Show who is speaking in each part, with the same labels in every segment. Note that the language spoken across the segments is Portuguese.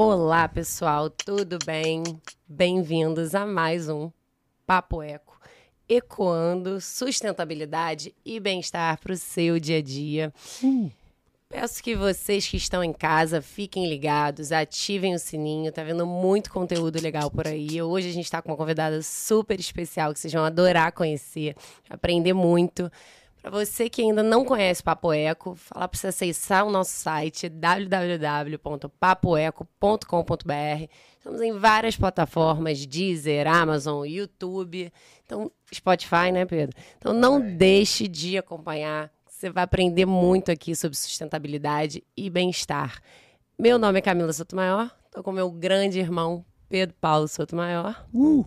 Speaker 1: Olá, pessoal, tudo bem? Bem-vindos a mais um Papo Eco, ecoando sustentabilidade e bem-estar para o seu dia a dia.
Speaker 2: Uh.
Speaker 1: Peço que vocês que estão em casa fiquem ligados, ativem o sininho, tá vendo muito conteúdo legal por aí. Hoje a gente está com uma convidada super especial que vocês vão adorar conhecer, aprender muito. Para você que ainda não conhece Papo Eco, falar para você acessar o nosso site www.papoeco.com.br. Estamos em várias plataformas, Deezer, Amazon, YouTube, então Spotify, né, Pedro? Então não deixe de acompanhar, você vai aprender muito aqui sobre sustentabilidade e bem-estar. Meu nome é Camila Sotomayor, estou com meu grande irmão Pedro Paulo Sotomayor.
Speaker 2: Uh.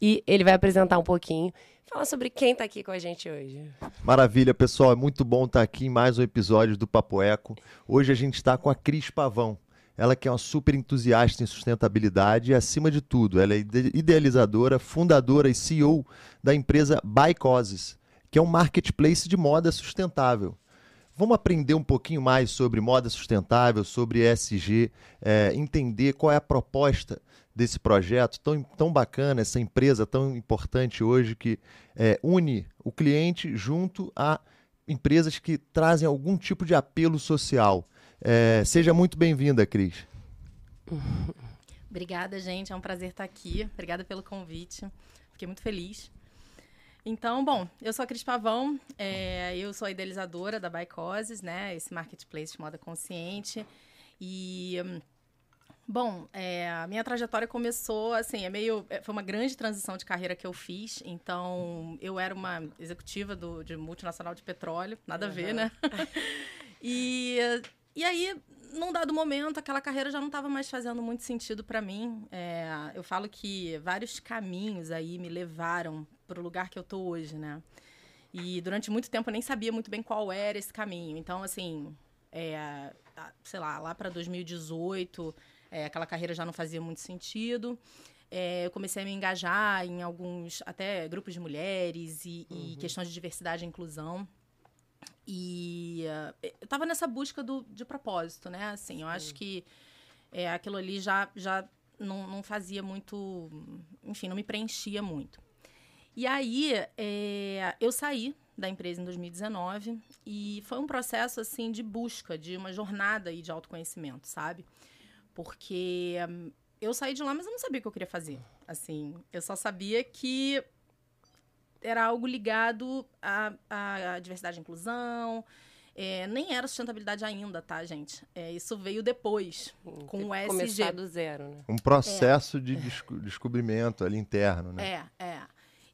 Speaker 1: E ele vai apresentar um pouquinho Fala sobre quem está aqui com a gente hoje.
Speaker 2: Maravilha, pessoal. É muito bom estar aqui em mais um episódio do Papo Eco. Hoje a gente está com a Cris Pavão. Ela que é uma super entusiasta em sustentabilidade e, acima de tudo, ela é idealizadora, fundadora e CEO da empresa Bicoses, que é um marketplace de moda sustentável. Vamos aprender um pouquinho mais sobre moda sustentável, sobre ESG, é, entender qual é a proposta desse projeto tão, tão bacana, essa empresa tão importante hoje que é, une o cliente junto a empresas que trazem algum tipo de apelo social. É, seja muito bem-vinda, Cris.
Speaker 3: Obrigada, gente. É um prazer estar aqui. Obrigada pelo convite. Fiquei muito feliz. Então, bom, eu sou a Cris Pavão, é, eu sou a idealizadora da Bicoses, né? Esse marketplace de moda consciente. E hum, Bom, é, a minha trajetória começou assim, é meio, é, foi uma grande transição de carreira que eu fiz. Então, eu era uma executiva do, de multinacional de petróleo, nada uhum. a ver, né? e, e aí, num dado momento, aquela carreira já não estava mais fazendo muito sentido para mim. É, eu falo que vários caminhos aí me levaram para o lugar que eu tô hoje, né? E durante muito tempo eu nem sabia muito bem qual era esse caminho. Então, assim, é, sei lá, lá para 2018 é, aquela carreira já não fazia muito sentido. É, eu comecei a me engajar em alguns, até grupos de mulheres e, uhum. e questões de diversidade e inclusão. E uh, eu estava nessa busca do, de propósito, né? Assim, eu acho que é, aquilo ali já, já não, não fazia muito. Enfim, não me preenchia muito. E aí, é, eu saí da empresa em 2019 e foi um processo, assim, de busca, de uma jornada aí de autoconhecimento, sabe? Porque hum, eu saí de lá, mas eu não sabia o que eu queria fazer. Assim, eu só sabia que era algo ligado à, à diversidade e inclusão. É, nem era sustentabilidade ainda, tá, gente? É, isso veio depois, hum, com o ESG.
Speaker 1: Começar do zero, né?
Speaker 2: Um processo é. de desco descobrimento ali interno,
Speaker 3: né? É, é.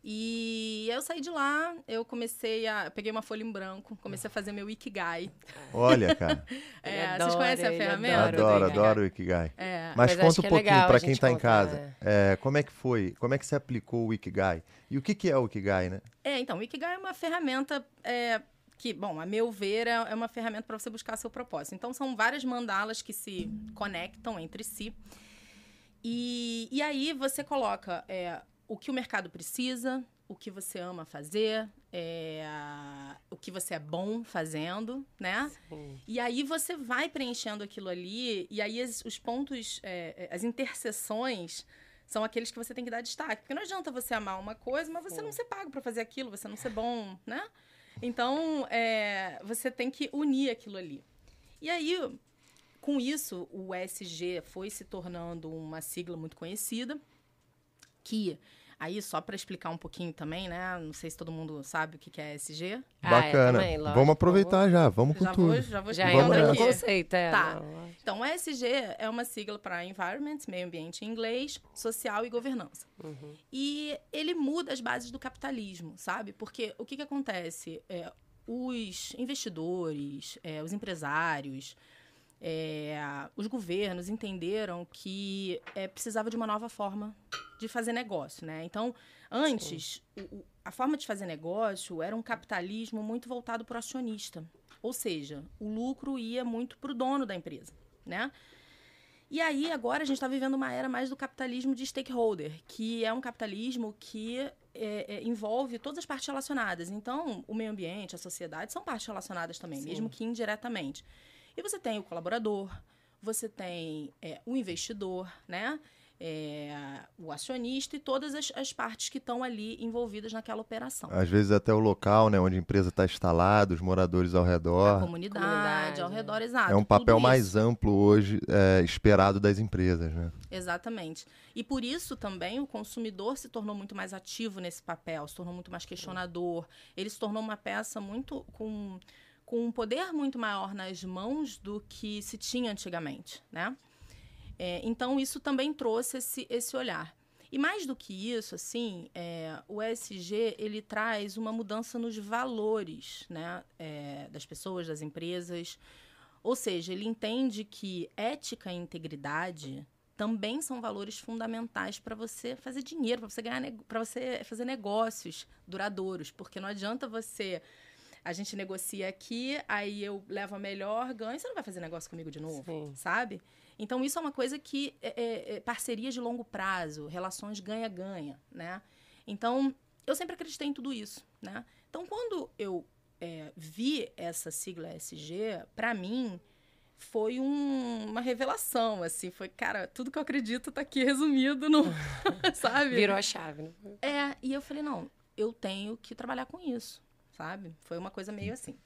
Speaker 3: E eu saí de lá, eu comecei a. Eu peguei uma folha em branco, comecei a fazer meu Ikigai.
Speaker 2: Olha, cara.
Speaker 3: é, adora, vocês conhecem a ferramenta?
Speaker 2: Adoro, adoro o Ikigai. É. Mas, Mas conta um é pouquinho para quem está em casa. É. como é que foi? Como é que você aplicou o Ikigai? E o que, que é o Ikigai, né?
Speaker 3: É, então, o Ikigai é uma ferramenta. É, que, bom, a meu ver, é, é uma ferramenta para você buscar seu propósito. Então, são várias mandalas que se conectam entre si. E, e aí você coloca é, o que o mercado precisa, o que você ama fazer, é, o que você é bom fazendo, né? Sim. E aí você vai preenchendo aquilo ali, e aí as, os pontos, é, é, as interseções são aqueles que você tem que dar destaque. Porque não adianta você amar uma coisa, mas você não ser pago para fazer aquilo, você não ser bom, né? Então, é, você tem que unir aquilo ali. E aí, com isso, o ESG foi se tornando uma sigla muito conhecida, que Aí, só para explicar um pouquinho também, né? Não sei se todo mundo sabe o que é ESG.
Speaker 2: Bacana. Ah, é, também, vamos aproveitar já, vamos com
Speaker 3: já
Speaker 2: tudo.
Speaker 3: Vou, já vou
Speaker 1: já entra no conceito, é.
Speaker 3: Tá. Então, ESG é uma sigla para Environment, meio ambiente em inglês, social e governança. Uhum. E ele muda as bases do capitalismo, sabe? Porque o que, que acontece? É, os investidores, é, os empresários, é, os governos entenderam que é, precisava de uma nova forma de fazer negócio, né? Então, antes, o, a forma de fazer negócio era um capitalismo muito voltado para o acionista. Ou seja, o lucro ia muito para o dono da empresa, né? E aí, agora, a gente está vivendo uma era mais do capitalismo de stakeholder, que é um capitalismo que é, é, envolve todas as partes relacionadas. Então, o meio ambiente, a sociedade, são partes relacionadas também, Sim. mesmo que indiretamente. E você tem o colaborador, você tem é, o investidor, né? É, o acionista e todas as, as partes que estão ali envolvidas naquela operação.
Speaker 2: Às vezes até o local, né, onde a empresa está instalada, os moradores ao redor.
Speaker 3: A comunidade,
Speaker 1: Comunidade,
Speaker 3: ao
Speaker 1: é.
Speaker 3: redor, exato.
Speaker 2: É um papel
Speaker 3: isso.
Speaker 2: mais amplo hoje é, esperado das empresas, né?
Speaker 3: Exatamente. E por isso também o consumidor se tornou muito mais ativo nesse papel, se tornou muito mais questionador. Ele se tornou uma peça muito com, com um poder muito maior nas mãos do que se tinha antigamente, né? É, então isso também trouxe esse, esse olhar. E mais do que isso, assim, é, o ESG ele traz uma mudança nos valores, né, é, das pessoas, das empresas. Ou seja, ele entende que ética e integridade também são valores fundamentais para você fazer dinheiro, para você ganhar, para você fazer negócios duradouros, porque não adianta você a gente negocia aqui, aí eu levo a melhor, ganho, você não vai fazer negócio comigo de novo,
Speaker 1: Sim.
Speaker 3: sabe? Então isso é uma coisa que é, é, é parcerias de longo prazo, relações ganha-ganha, né? Então eu sempre acreditei em tudo isso, né? Então quando eu é, vi essa sigla SG, para mim foi um- uma revelação, assim, foi, cara, tudo que eu acredito tá aqui resumido no, sabe?
Speaker 1: Virou a chave, né?
Speaker 3: É, e eu falei, não, eu tenho que trabalhar com isso, sabe? Foi uma coisa meio assim.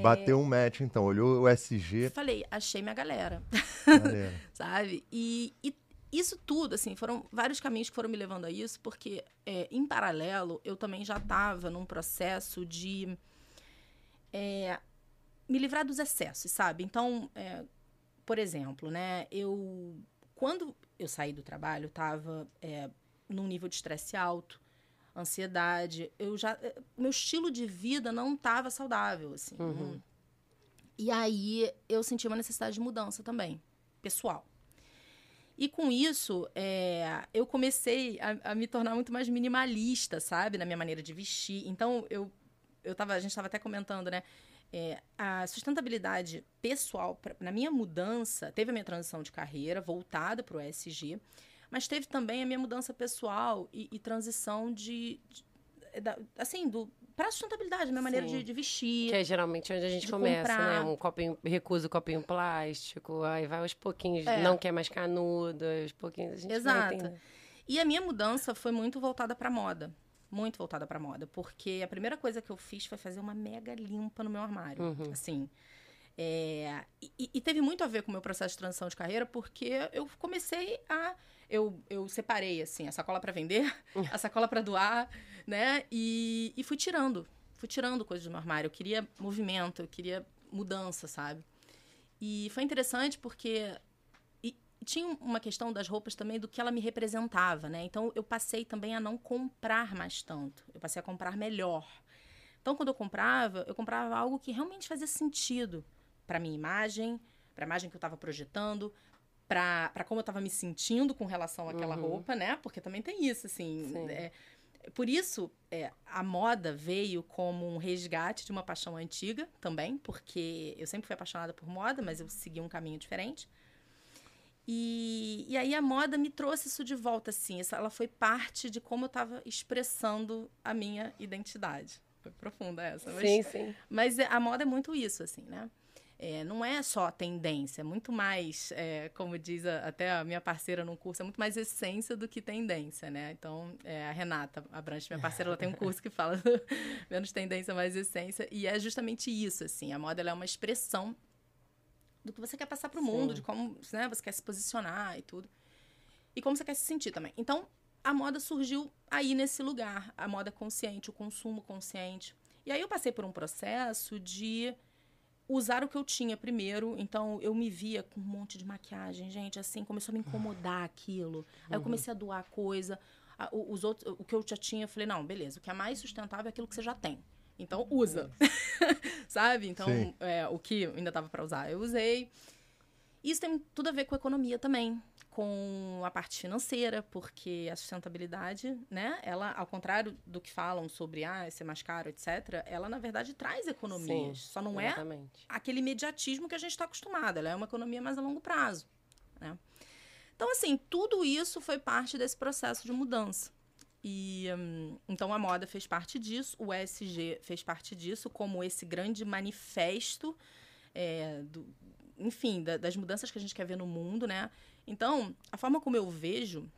Speaker 2: Bateu um match, então, olhou o SG.
Speaker 3: Falei, achei minha galera,
Speaker 2: galera.
Speaker 3: sabe? E, e isso tudo, assim, foram vários caminhos que foram me levando a isso, porque, é, em paralelo, eu também já estava num processo de é, me livrar dos excessos, sabe? Então, é, por exemplo, né, eu... Quando eu saí do trabalho, eu estava é, num nível de estresse alto, ansiedade, eu já... é, Meu estilo de vida não estava saudável, assim.
Speaker 1: Uhum.
Speaker 3: E aí, eu senti uma necessidade de mudança também, pessoal. E com isso, é, eu comecei a, a me tornar muito mais minimalista, sabe? Na minha maneira de vestir. Então, eu, eu tava, a gente estava até comentando, né? É, a sustentabilidade pessoal, pra- na minha mudança, teve a minha transição de carreira voltada para o ESG, mas teve também a minha mudança pessoal e, e transição de, de- da- assim, do para sustentabilidade, minha maneira
Speaker 1: Sim.
Speaker 3: de, de vestir.
Speaker 1: Que é geralmente onde a gente começa,
Speaker 3: comprar.
Speaker 1: né? Um copinho, recusa o copinho plástico, aí vai aos pouquinhos,
Speaker 3: É.
Speaker 1: não quer mais canudo, aos pouquinhos a gente
Speaker 3: Exato. E a minha mudança foi muito voltada para moda. Muito voltada para moda. Porque a primeira coisa que eu fiz foi fazer uma mega limpa no meu armário.
Speaker 1: Uhum.
Speaker 3: Assim. É, e, e teve muito a ver com o meu processo de transição de carreira, porque eu comecei a. Eu, eu separei, assim, a sacola para vender, a sacola para doar, né? E, e fui tirando. Fui tirando coisas do meu armário. Eu queria movimento, eu queria mudança, sabe? E foi interessante porque e tinha uma questão das roupas também do que ela me representava, né? Então eu passei também a não comprar mais tanto. Eu passei a comprar melhor. Então quando eu comprava, eu comprava algo que realmente fazia sentido para minha imagem, para a imagem que eu estava projetando, para como eu estava me sentindo com relação àquela
Speaker 1: Uhum.
Speaker 3: roupa, né? Porque também tem isso, assim.
Speaker 1: Sim.
Speaker 3: é, por isso, é, a moda veio como um resgate de uma paixão antiga também, porque eu sempre fui apaixonada por moda, mas eu segui um caminho diferente. E, e aí a moda me trouxe isso de volta, assim. Essa, ela foi parte de como eu estava expressando a minha identidade. Foi profunda essa, mas,
Speaker 1: Sim, sim.
Speaker 3: mas é- a moda é muito isso, assim, né? É, não é só tendência, é muito mais, é, como diz a- até a minha parceira num curso, é muito mais essência do que tendência, né? Então, é, a Renata Abrantes, minha parceira, ela tem um curso que fala menos tendência, mais essência, e é justamente isso, assim, a moda é uma expressão do que você quer passar para o mundo, de como né, você quer se posicionar e tudo, e como você quer se sentir também. Então, a moda surgiu aí nesse lugar, a moda consciente, o consumo consciente. E aí eu passei por um processo de usar o que eu tinha primeiro. Então eu me via com um monte de maquiagem, gente, assim, começou a me incomodar aquilo. Aí eu comecei a doar coisa. A- o- Os outros, o que eu já tinha, eu falei, não, beleza, o que é mais sustentável é aquilo que você já tem. Então usa. Sabe? Então, é, o que ainda tava para usar, eu usei. Isso tem tudo a ver com economia também, com a parte financeira, porque a sustentabilidade, né, ela, ao contrário do que falam sobre ah, ser mais caro, etc., ela, na verdade, traz economias.
Speaker 1: Sim,
Speaker 3: Só não é
Speaker 1: Exatamente.
Speaker 3: aquele imediatismo que a gente está acostumado. Ela é uma economia mais a longo prazo. Né? Então, assim, tudo isso foi parte desse processo de mudança. E hum, então a moda fez parte disso, o ESG fez parte disso, como esse grande manifesto é, do, enfim, da, das mudanças que a gente quer ver no mundo, né? Então, a forma como eu vejo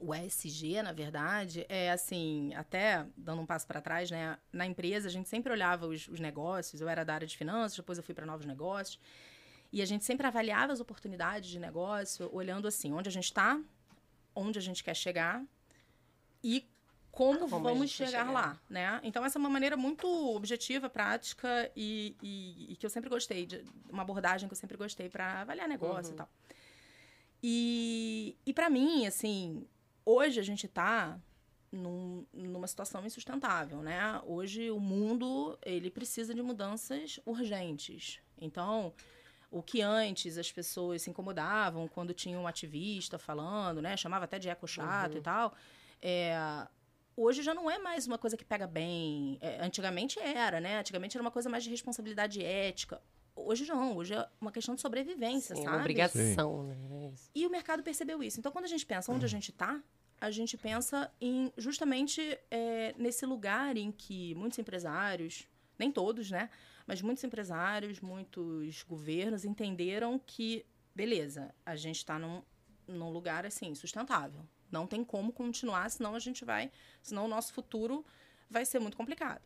Speaker 3: o ESG, na verdade, é assim, até dando um passo para trás, né? Na empresa, a gente sempre olhava os, os negócios, eu era da área de finanças, depois eu fui para novos negócios. E a gente sempre avaliava as oportunidades de negócio, olhando assim, onde a gente está, onde a gente quer chegar e como, como vamos chegar, chegar, lá, né? Então essa é uma maneira muito objetiva, prática e, e, e que eu sempre gostei de uma abordagem que eu sempre gostei para avaliar negócio uhum. e tal. E, e para mim, assim, hoje a gente está num, numa situação insustentável, né? Hoje o mundo ele precisa de mudanças urgentes. Então, o que antes as pessoas se incomodavam quando tinha um ativista falando, né? Chamava até de eco chato uhum. e tal. É, hoje já não é mais uma coisa que pega bem. É, antigamente era, né? Antigamente era uma coisa mais de responsabilidade ética. Hoje não, hoje é uma questão de sobrevivência, Sim, é sabe?
Speaker 1: Uma obrigação, Sim. né?
Speaker 3: E o mercado percebeu isso. Então, quando a gente pensa onde a gente está, a gente pensa em justamente é, nesse lugar em que muitos empresários, nem todos, né? Mas muitos empresários, muitos governos entenderam que, beleza, a gente está num, num lugar assim, sustentável. Não tem como continuar, senão a gente vai. Senão o nosso futuro vai ser muito complicado.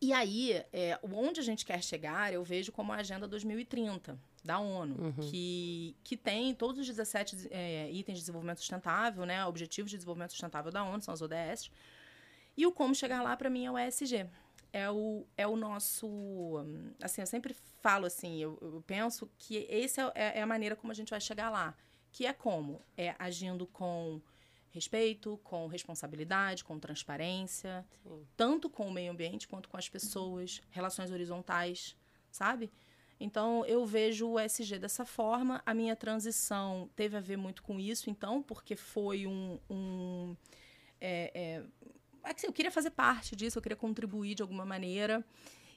Speaker 3: E aí, é, onde a gente quer chegar, eu vejo como a Agenda 2030 da ONU, uhum. que, que tem todos os 17 é, itens de desenvolvimento sustentável, né, Objetivos de Desenvolvimento Sustentável da ONU, são os ODS. E o como chegar lá, para mim, é o ESG. É o, é o nosso. Assim, eu sempre falo assim, eu, eu penso que essa é, é, é a maneira como a gente vai chegar lá. Que é como? É agindo com respeito, com responsabilidade, com transparência, Sim. tanto com o meio ambiente quanto com as pessoas, relações horizontais, sabe? Então, eu vejo o SG dessa forma. A minha transição teve a ver muito com isso, então, porque foi um. um é, é, assim, eu queria fazer parte disso, eu queria contribuir de alguma maneira.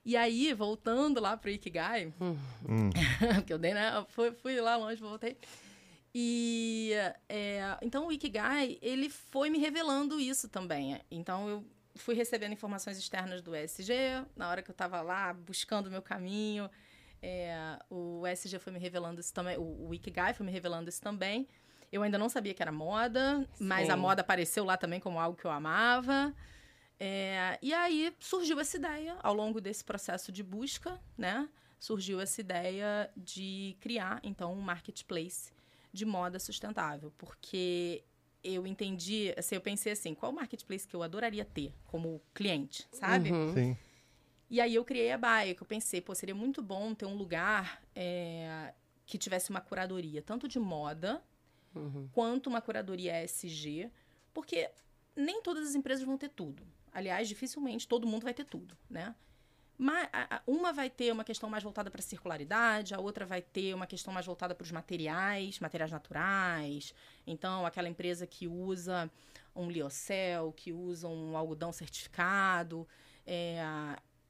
Speaker 3: E aí, voltando lá para o Ikigai, hum. que eu dei, né? Fui, fui lá longe, voltei. E é, então o Ikigai, ele foi me revelando isso também. Então eu fui recebendo informações externas do SG, na hora que eu estava lá buscando o meu caminho, é, o SG foi me revelando isso também, o, o Ikigai foi me revelando isso também. Eu ainda não sabia que era moda, Sim. mas a moda apareceu lá também como algo que eu amava. É, e aí surgiu essa ideia, ao longo desse processo de busca, né? Surgiu essa ideia de criar, então, um marketplace de moda sustentável. Porque eu entendi, assim, eu pensei assim, qual marketplace que eu adoraria ter como cliente, sabe?
Speaker 2: Uhum. Sim.
Speaker 3: E aí eu criei a Baia, que eu pensei, pô, seria muito bom ter um lugar é, que tivesse uma curadoria, tanto de moda, uhum. quanto uma curadoria ESG, porque nem todas as empresas vão ter tudo. Aliás, dificilmente todo mundo vai ter tudo, né? Uma vai ter uma questão mais voltada para a circularidade, a outra vai ter uma questão mais voltada para os materiais, materiais naturais. Então, aquela empresa que usa um liocel, que usa um algodão certificado. É,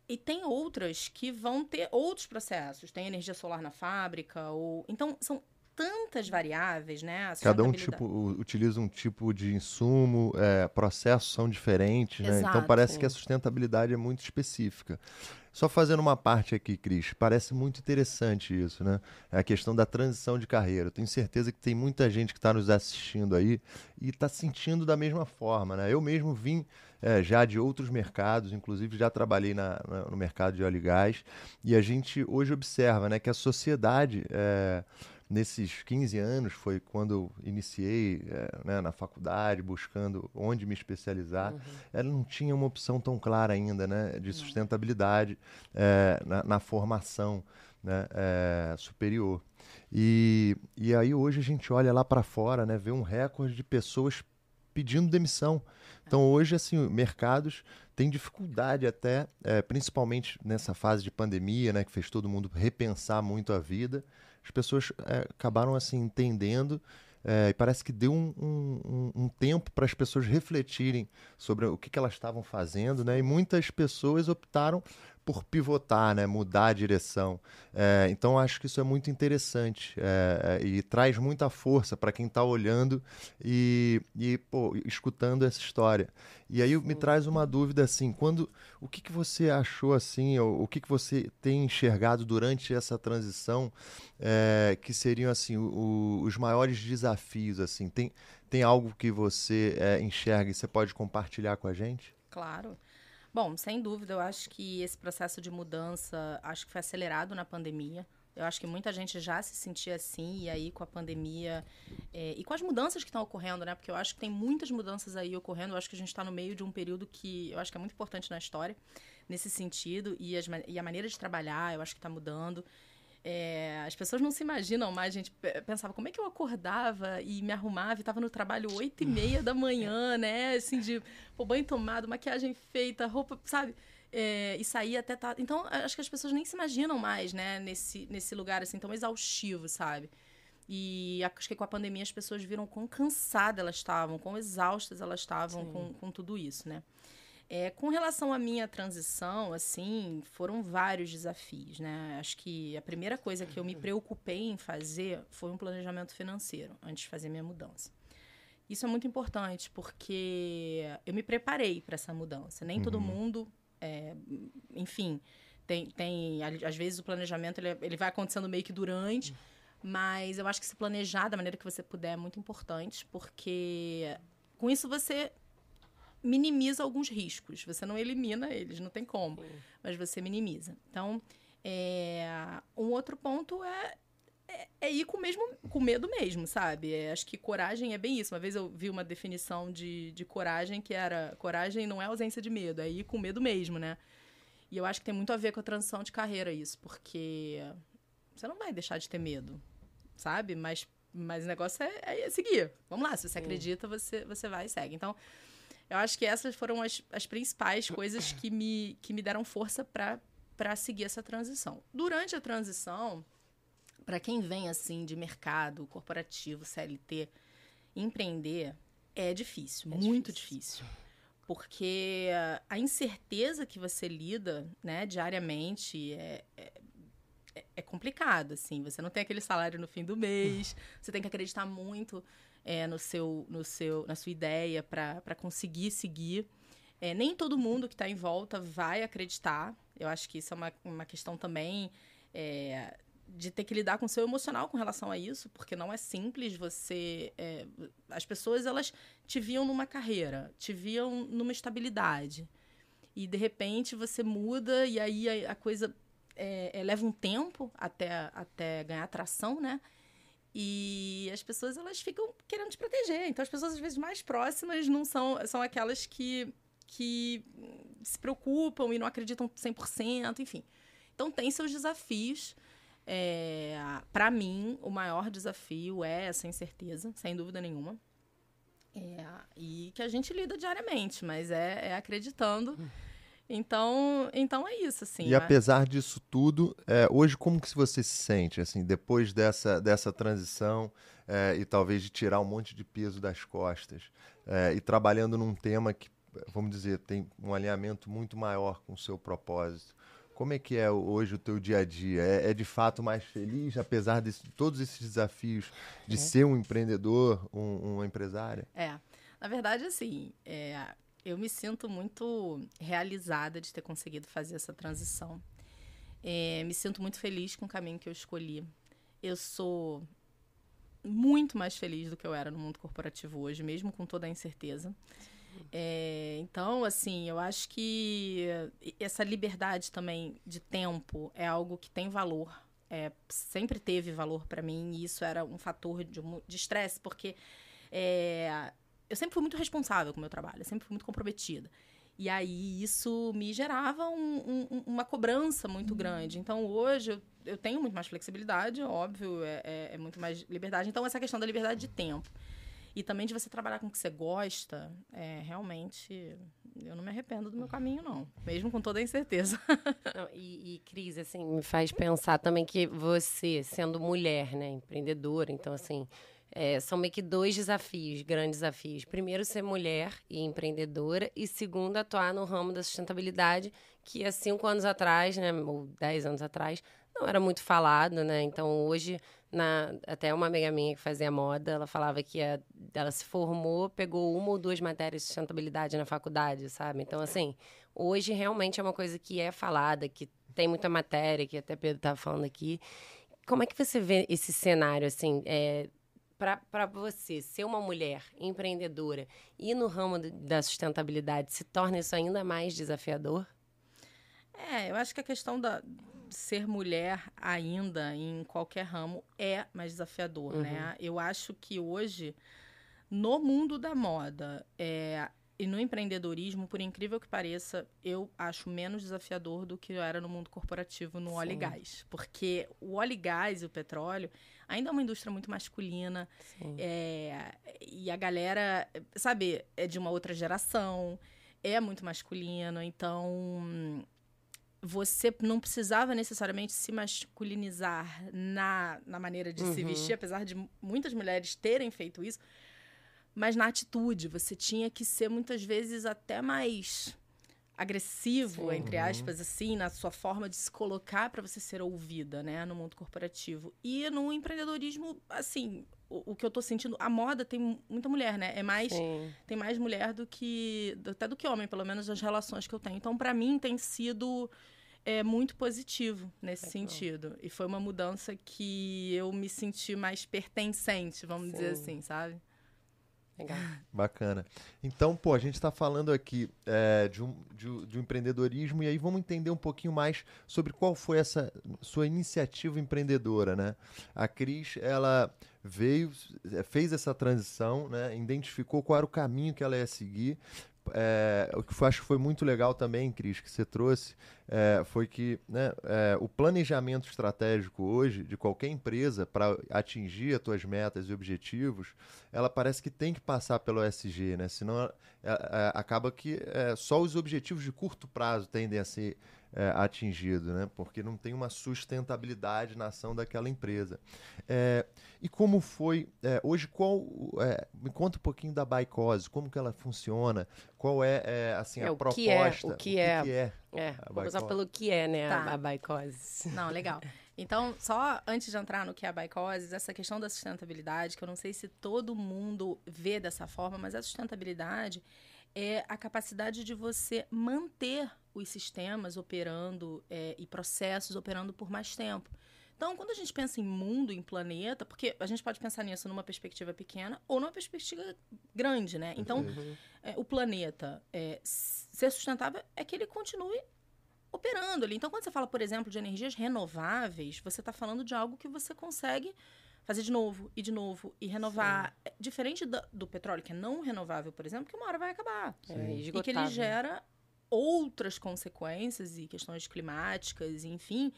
Speaker 3: e tem outras que vão ter outros processos. Tem energia solar na fábrica, ou. Então, são tantas variáveis, né?
Speaker 2: Cada um tipo utiliza um tipo de insumo, é, processos são diferentes, né? Exato. Então parece que a sustentabilidade é muito específica. Só fazendo uma parte aqui, Cris, parece muito interessante isso, né? É a questão da transição de carreira. Eu tenho certeza que tem muita gente que está nos assistindo aí e está sentindo da mesma forma, né? Eu mesmo vim é, já de outros mercados, inclusive já trabalhei na, na, no mercado de óleo e gás, e a gente hoje observa né, que a sociedade. É, nesses 15 anos foi quando eu iniciei é, né, na faculdade, buscando onde me especializar. Uhum. Ela não tinha uma opção tão clara ainda né, de sustentabilidade é, na, na, formação né, é, superior. E, e aí hoje a gente olha lá para fora, né, vê um recorde de pessoas pedindo demissão. Então hoje assim mercados têm dificuldade até, principalmente nessa fase de pandemia, né, que fez todo mundo repensar muito a vida as pessoas é, acabaram assim entendendo é, e parece que deu um, um, um tempo para as pessoas refletirem sobre o que, que elas estavam fazendo, né? E muitas pessoas optaram por pivotar, né? Mudar a direção. É, então acho que isso é muito interessante é, é e traz muita força para quem está olhando e, e pô, escutando essa história. E aí me traz uma dúvida assim, quando o que, que você achou assim, ou, o que, que você tem enxergado durante essa transição é, que seriam assim o, os maiores desafios assim? Tem, tem algo que você é, enxerga e você pode compartilhar com a gente?
Speaker 3: Claro. Bom, sem dúvida, eu acho que esse processo de mudança acho que foi acelerado na pandemia. Eu acho que muita gente já se sentia assim, e aí com a pandemia é, e com as mudanças que estão ocorrendo, né? Porque eu acho que tem muitas mudanças aí ocorrendo. Eu acho que a gente está no meio de um período que eu acho que é muito importante na história, nesse sentido, e, as, e a maneira de trabalhar, eu acho que está mudando. É, as pessoas não se imaginam mais, a gente pensava como é que eu acordava e me arrumava e estava no trabalho oito e meia da manhã, né? Assim, de pô, banho tomado, maquiagem feita, roupa, sabe? É, e sair até tá. Então, acho que as pessoas nem se imaginam mais, né, nesse, nesse lugar assim tão exaustivo, sabe? E acho que com a pandemia as pessoas viram quão cansadas elas estavam, quão exaustas elas estavam com, com tudo isso, né? É, com relação à minha transição, assim, foram vários desafios, né? Acho que a primeira coisa que eu me preocupei em fazer foi um planejamento financeiro antes de fazer minha mudança. Isso é muito importante porque eu me preparei para essa mudança. Nem uhum. todo mundo é, enfim, tem, tem. Às vezes o planejamento ele, ele vai acontecendo meio que durante, mas eu acho que se planejar da maneira que você puder é muito importante, porque com isso você minimiza alguns riscos. Você não elimina eles, não tem como, Sim. mas você minimiza. Então, é, um outro ponto é, é, é, ir com, mesmo, com medo mesmo, sabe? É, acho que coragem é bem isso. Uma vez eu vi uma definição de, de coragem que era: coragem não é ausência de medo, é ir com medo mesmo, né? E eu acho que tem muito a ver com a transição de carreira isso, porque você não vai deixar de ter medo, sabe? Mas, mas o negócio é, é seguir. Vamos lá, se você acredita, você, você vai e segue. Então, eu acho que essas foram as, as principais coisas que me, que me deram força para seguir essa transição. Durante a transição para quem vem assim de mercado corporativo, CLT, empreender é difícil, é muito difícil. difícil. Porque a incerteza que você lida, né, diariamente é, é, é, complicado, assim. Você não tem aquele salário no fim do mês, você tem que acreditar muito é, no seu, no seu, na sua ideia para conseguir seguir. É, nem todo mundo que está em volta vai acreditar. Eu acho que isso é uma, uma questão também é, de ter que lidar com o seu emocional com relação a isso, porque não é simples você. É, as pessoas elas te viam numa carreira, te viam numa estabilidade. E de repente você muda e aí a, a coisa é, é, leva um tempo até, até ganhar atração, né? E as pessoas elas ficam querendo te proteger. Então as pessoas às vezes mais próximas não são são aquelas que que se preocupam e não acreditam 100%, enfim. Então tem seus desafios. É, para mim, o maior desafio é essa incerteza, sem dúvida nenhuma. É, e que a gente lida diariamente, mas é, é acreditando. Então, então é isso, assim.
Speaker 2: E apesar disso tudo, é, hoje como que você se sente, assim, depois dessa, dessa transição é, e talvez de tirar um monte de peso das costas é, e trabalhando num tema que, vamos dizer, tem um alinhamento muito maior com o seu propósito. Como é que é hoje o teu dia a dia? É, é de fato mais feliz, apesar de todos esses desafios de é. ser um empreendedor, um, uma empresária?
Speaker 3: É. Na verdade, assim, é, eu me sinto muito realizada de ter conseguido fazer essa transição. É, me sinto muito feliz com o caminho que eu escolhi. Eu sou muito mais feliz do que eu era no mundo corporativo hoje, mesmo com toda a incerteza. É, então, assim, eu acho que essa liberdade também de tempo é algo que tem valor. É, sempre teve valor para mim e isso era um fator de estresse, porque é, eu sempre fui muito responsável com o meu trabalho, eu sempre fui muito comprometida. E aí isso me gerava um, um, uma cobrança muito grande. Então hoje eu, eu, tenho muito mais flexibilidade, óbvio, é, é, é muito mais liberdade. Então essa questão da liberdade de tempo e também de você trabalhar com o que você gosta, é, realmente, eu não me arrependo do meu caminho, não. Mesmo com toda a incerteza.
Speaker 1: Não, e, e, Cris, assim, me faz pensar também que você, sendo mulher, né, empreendedora, então, assim, é, são meio que dois desafios, grandes desafios. Primeiro, ser mulher e empreendedora, e segundo, atuar no ramo da sustentabilidade, que há cinco anos atrás, né, ou dez anos atrás, não era muito falado, né? Então, hoje, na, até uma amiga minha que fazia moda, ela falava que a, ela se formou, pegou uma ou duas matérias de sustentabilidade na faculdade, sabe? Então, assim, hoje realmente é uma coisa que é falada, que tem muita matéria, que até Pedro estava falando aqui. Como é que você vê esse cenário, assim, é, para você ser uma mulher empreendedora e no ramo da sustentabilidade, se torna isso ainda mais desafiador?
Speaker 3: É, eu acho que a questão da ser mulher ainda em qualquer ramo é mais desafiador, né? uhum. né? Eu acho que hoje, no mundo da moda, é, e no empreendedorismo, por incrível que pareça, eu acho menos desafiador do que eu era no mundo corporativo no Sim. óleo e gás. Porque o óleo e gás e o petróleo ainda é uma indústria muito masculina. É, e a galera, sabe, é de uma outra geração, é muito masculino. Então, você não precisava necessariamente se masculinizar na, na maneira de uhum. se vestir, apesar de muitas mulheres terem feito isso mas na atitude. Você tinha que ser muitas vezes até mais agressivo, Sim. entre aspas, assim, na sua forma de se colocar para você ser ouvida, né, no mundo corporativo. E no empreendedorismo, assim, o, o, que eu tô sentindo, a moda tem muita mulher, né? É mais Sim. tem mais mulher do que até do que homem, pelo menos nas relações que eu tenho. Então, para mim tem sido é muito positivo nesse é sentido. Bom. E foi uma mudança que eu me senti mais pertencente, vamos Sim. dizer assim, sabe?
Speaker 2: Legal. Bacana. Então, pô, a gente está falando aqui é, de, um, de, de, um empreendedorismo e aí vamos entender um pouquinho mais sobre qual foi essa sua iniciativa empreendedora, né? A Cris, ela veio, fez essa transição, né? Identificou qual era o caminho que ela ia seguir é, o que eu acho que foi muito legal também, Cris, que você trouxe, é, foi que né, é, o planejamento estratégico hoje de qualquer empresa para atingir as suas metas e objetivos, ela parece que tem que passar pelo ESG, né? Senão é, é, acaba que é, só os objetivos de curto prazo tendem a ser é, atingido, né? porque não tem uma sustentabilidade na ação daquela empresa. É, e como foi, é, hoje, qual, é, me conta um pouquinho da Baicose, como que ela funciona, qual é, é assim, a
Speaker 1: é, o
Speaker 2: proposta.
Speaker 1: Que é, o que, é, que é, é usar pelo que é, né, tá. a, Baicose.
Speaker 3: Não, legal. Então, só antes de entrar no que é a Baicose, essa questão da sustentabilidade, que eu não sei se todo mundo vê dessa forma, mas a sustentabilidade é a capacidade de você manter os sistemas operando é, e processos operando por mais tempo. Então, quando a gente pensa em mundo, em planeta, porque a gente pode pensar nisso numa perspectiva pequena ou numa perspectiva grande, né? Então, uhum. é, o planeta é, ser sustentável é que ele continue operando ali. Então, quando você fala, por exemplo, de energias renováveis, você está falando de algo que você consegue fazer de novo e de novo e renovar. Sim. É diferente do, do, petróleo, que é não renovável, por exemplo, que uma hora vai acabar. É, e que ele gera outras consequências e questões climáticas, enfim,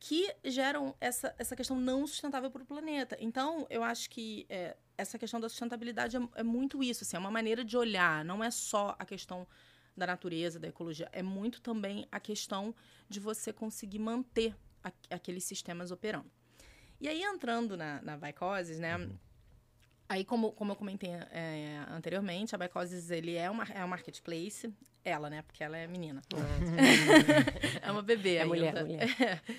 Speaker 3: que geram essa, essa questão não sustentável para o planeta. Então, eu acho que é, essa questão da sustentabilidade é, é, muito isso, assim, é uma maneira de olhar, não é só a questão da natureza, da ecologia, é muito também a questão de você conseguir manter a, aqueles sistemas operando. E aí, entrando na, na Vicoses, né? Uhum. Aí, como, como eu comentei é, anteriormente, a Vicoses, ele é uma, é um marketplace. Ela, né? Porque ela é menina. É uma bebê
Speaker 1: é ainda. mulher, mulher.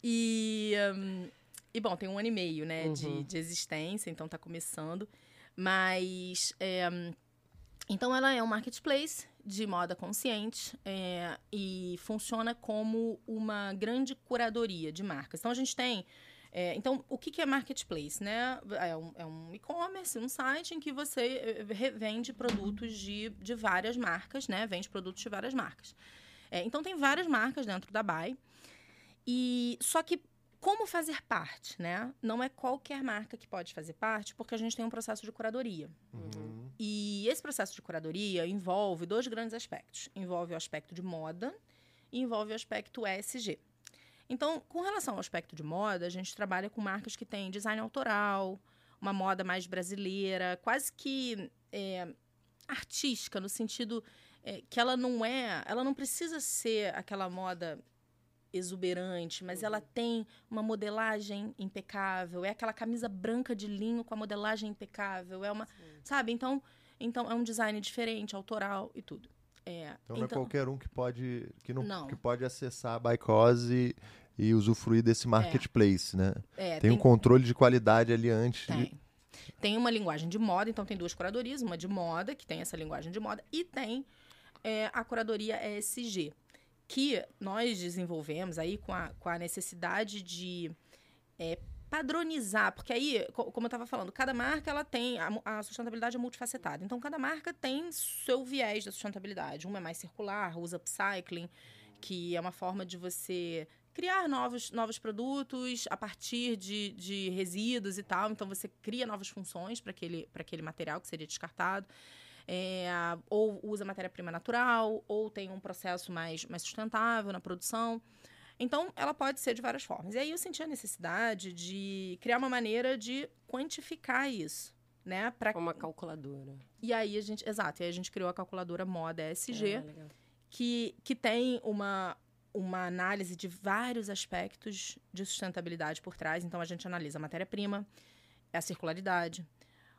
Speaker 3: E, um, e, bom, tem um ano e meio, né? Uhum. De, de existência, então tá começando. Mas... É, então, ela é um marketplace de moda consciente é, e funciona como uma grande curadoria de marcas. Então, a gente tem é, então, o que, que é marketplace? Né? É um, é um e-commerce, um site em que você eh, revende produtos de, de várias marcas, né? Vende produtos de várias marcas. É, então, tem várias marcas dentro da Buy. E, só que como fazer parte, né? Não é qualquer marca que pode fazer parte, porque a gente tem um processo de curadoria. Uhum. E esse processo de curadoria envolve dois grandes aspectos. Envolve o aspecto de moda e envolve o aspecto ESG. Então, com relação ao aspecto de moda, a gente trabalha com marcas que têm design autoral, uma moda mais brasileira, quase que é, artística, no sentido é, que ela não é, ela não precisa ser aquela moda exuberante, mas ela tem uma modelagem impecável. É aquela camisa branca de linho com a modelagem impecável. É uma, Sim. sabe? Então, então é um design diferente, autoral e tudo.
Speaker 2: É, então, não é então qualquer um que pode que não, não. que pode acessar a Bicose e, e usufruir desse é. marketplace, é. né? É, tem, tem, um controle de qualidade ali antes.
Speaker 3: Tem. De... Tem uma linguagem de moda, então tem duas curadorias, uma de moda, que tem essa linguagem de moda, e tem é, a curadoria ESG, que nós desenvolvemos aí com a, com a necessidade de é, padronizar, porque aí, como eu estava falando, cada marca ela tem a, sustentabilidade é multifacetada. Então cada marca tem seu viés da sustentabilidade. Uma é mais circular, usa upcycling, que é uma forma de você criar novos, novos produtos a partir de, de resíduos e tal. Então você cria novas funções para aquele, aquele material que seria descartado. É, ou usa matéria-prima natural, ou tem um processo mais, mais sustentável na produção. Então, ela pode ser de várias formas. E aí eu senti a necessidade de criar uma maneira de quantificar isso. Né,
Speaker 1: pra... Uma calculadora.
Speaker 3: E aí a gente, exato, e aí a gente criou a calculadora Moda ESG, é, que, que tem uma, uma análise de vários aspectos de sustentabilidade por trás. Então a gente analisa a matéria-prima, a circularidade,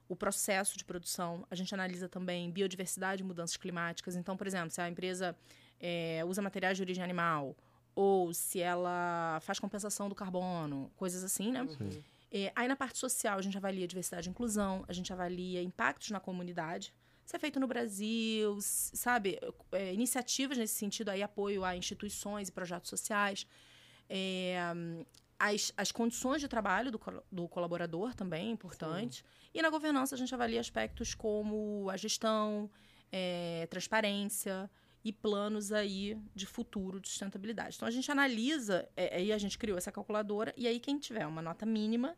Speaker 3: o processo de produção. A gente analisa também biodiversidade e mudanças climáticas. Então, por exemplo, se a empresa é, usa materiais de origem animal ou se ela faz compensação do carbono, coisas assim, né? É, aí na parte social a gente avalia diversidade e inclusão, a gente avalia impactos na comunidade. Isso é feito no Brasil, sabe? É, iniciativas nesse sentido aí, apoio a instituições e projetos sociais. É, as, as condições de trabalho do, do colaborador também é importante. Sim. E na governança a gente avalia aspectos como a gestão, é, transparência, e planos aí de futuro de sustentabilidade. Então a gente analisa, é, aí a gente criou essa calculadora, e aí quem tiver uma nota mínima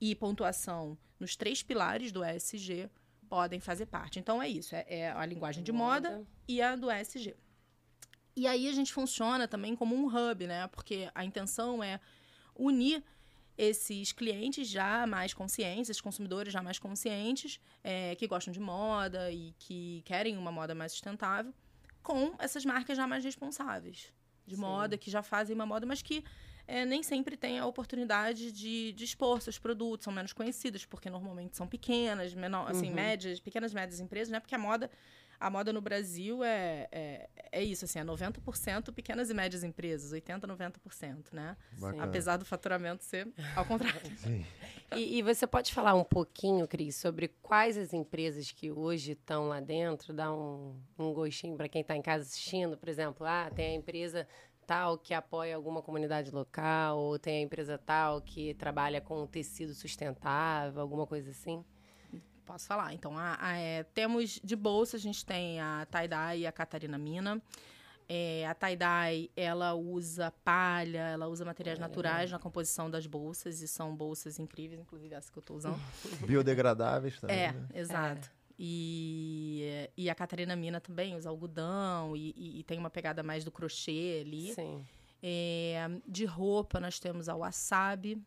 Speaker 3: e pontuação nos três pilares do ESG podem fazer parte. Então é isso, é, é a linguagem de moda. moda e a do ESG. E aí a gente funciona também como um hub, né? Porque a intenção é unir esses clientes já mais conscientes, esses consumidores já mais conscientes, é, que gostam de moda e que querem uma moda mais sustentável, com essas marcas já mais responsáveis de Sim. moda, que já fazem uma moda, mas que é, nem sempre têm a oportunidade de, de expor seus produtos, são menos conhecidas, porque normalmente são pequenas, menor, assim, uhum. médias, pequenas médias empresas, né? Porque a moda, a moda no Brasil é, é, é isso, assim, é 90% pequenas e médias empresas, 80%, 90%, né? Bacana. Apesar do faturamento ser ao contrário.
Speaker 1: e, e, você pode falar um pouquinho, Cris, sobre quais as empresas que hoje estão lá dentro, dá um, um gostinho para quem está em casa assistindo, por exemplo, ah, tem a empresa tal que apoia alguma comunidade local, ou tem a empresa tal que trabalha com tecido sustentável, alguma coisa assim?
Speaker 3: Posso falar. Então, a, a, é, temos de bolsa, a gente tem a Taidai e a Catarina Mina. É, a tie-dye, ela usa palha, ela usa materiais é, naturais na composição das bolsas, e são bolsas incríveis, inclusive essa que eu estou usando.
Speaker 2: Biodegradáveis também,
Speaker 3: É,
Speaker 2: né?
Speaker 3: exato. E, e a Catarina Mina também usa algodão e, e, e tem uma pegada mais do crochê ali.
Speaker 1: Sim.
Speaker 3: É, de roupa, nós temos a wasabi,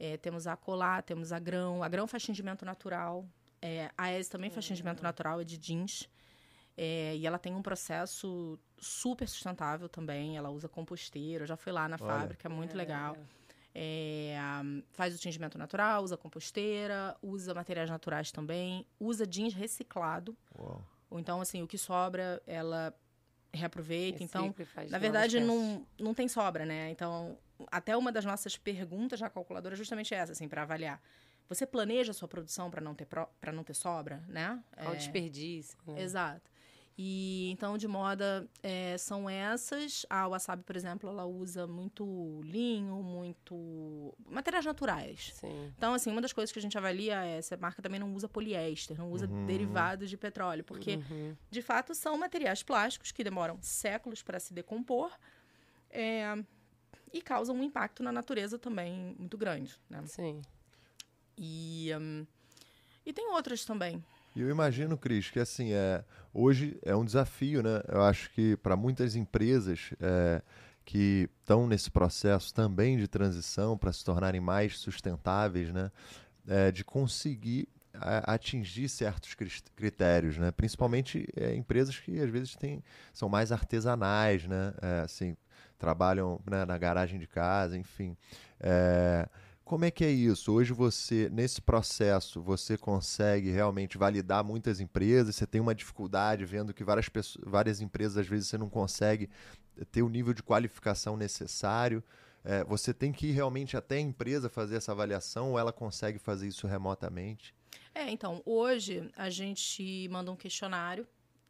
Speaker 3: é, temos a colar, temos a grão. A grão faz tingimento natural. É, a ES também faz tingimento natural, é de jeans. É, e ela tem um processo super sustentável também. Ela usa composteira. Eu já fui lá na Olha. fábrica, é muito é, legal. É, faz o tingimento natural, usa composteira, usa materiais naturais também, usa jeans reciclado. Uau. Ou então, assim, o que sobra, ela reaproveita. então, na verdade, não, não tem sobra, né? Então, até uma das nossas perguntas na calculadora é justamente essa, assim, para avaliar. Você planeja a sua produção para não ter para não ter sobra, né?
Speaker 1: Qual é, desperdício. Né?
Speaker 3: Exato. E então de moda é, são essas. A Wasabi, por exemplo, ela usa muito linho, muito materiais naturais.
Speaker 1: Sim.
Speaker 3: Então, assim, uma das coisas que a gente avalia é essa marca também não usa poliéster, não usa uhum. derivados de petróleo, porque uhum. de fato são materiais plásticos que demoram séculos para se decompor. É, e causam um impacto na natureza também muito grande, né?
Speaker 1: Sim.
Speaker 3: E, um, e tem outras também.
Speaker 2: E eu imagino, Cris, que assim, é, hoje é um desafio, né? Eu acho que para muitas empresas é, que estão nesse processo também de transição para se tornarem mais sustentáveis, né? É, de conseguir atingir certos critérios, né? Principalmente é, empresas que às vezes têm, são mais artesanais, né? É, assim, trabalham né, na garagem de casa, enfim. É, como é que é isso? Hoje você, nesse processo, você consegue realmente validar muitas empresas? Você tem uma dificuldade vendo que várias, pessoas, várias empresas, às vezes, você não consegue ter o nível de qualificação necessário. É, você tem que ir realmente até a empresa fazer essa avaliação ou ela consegue fazer isso remotamente?
Speaker 3: É, então, hoje a gente manda um questionário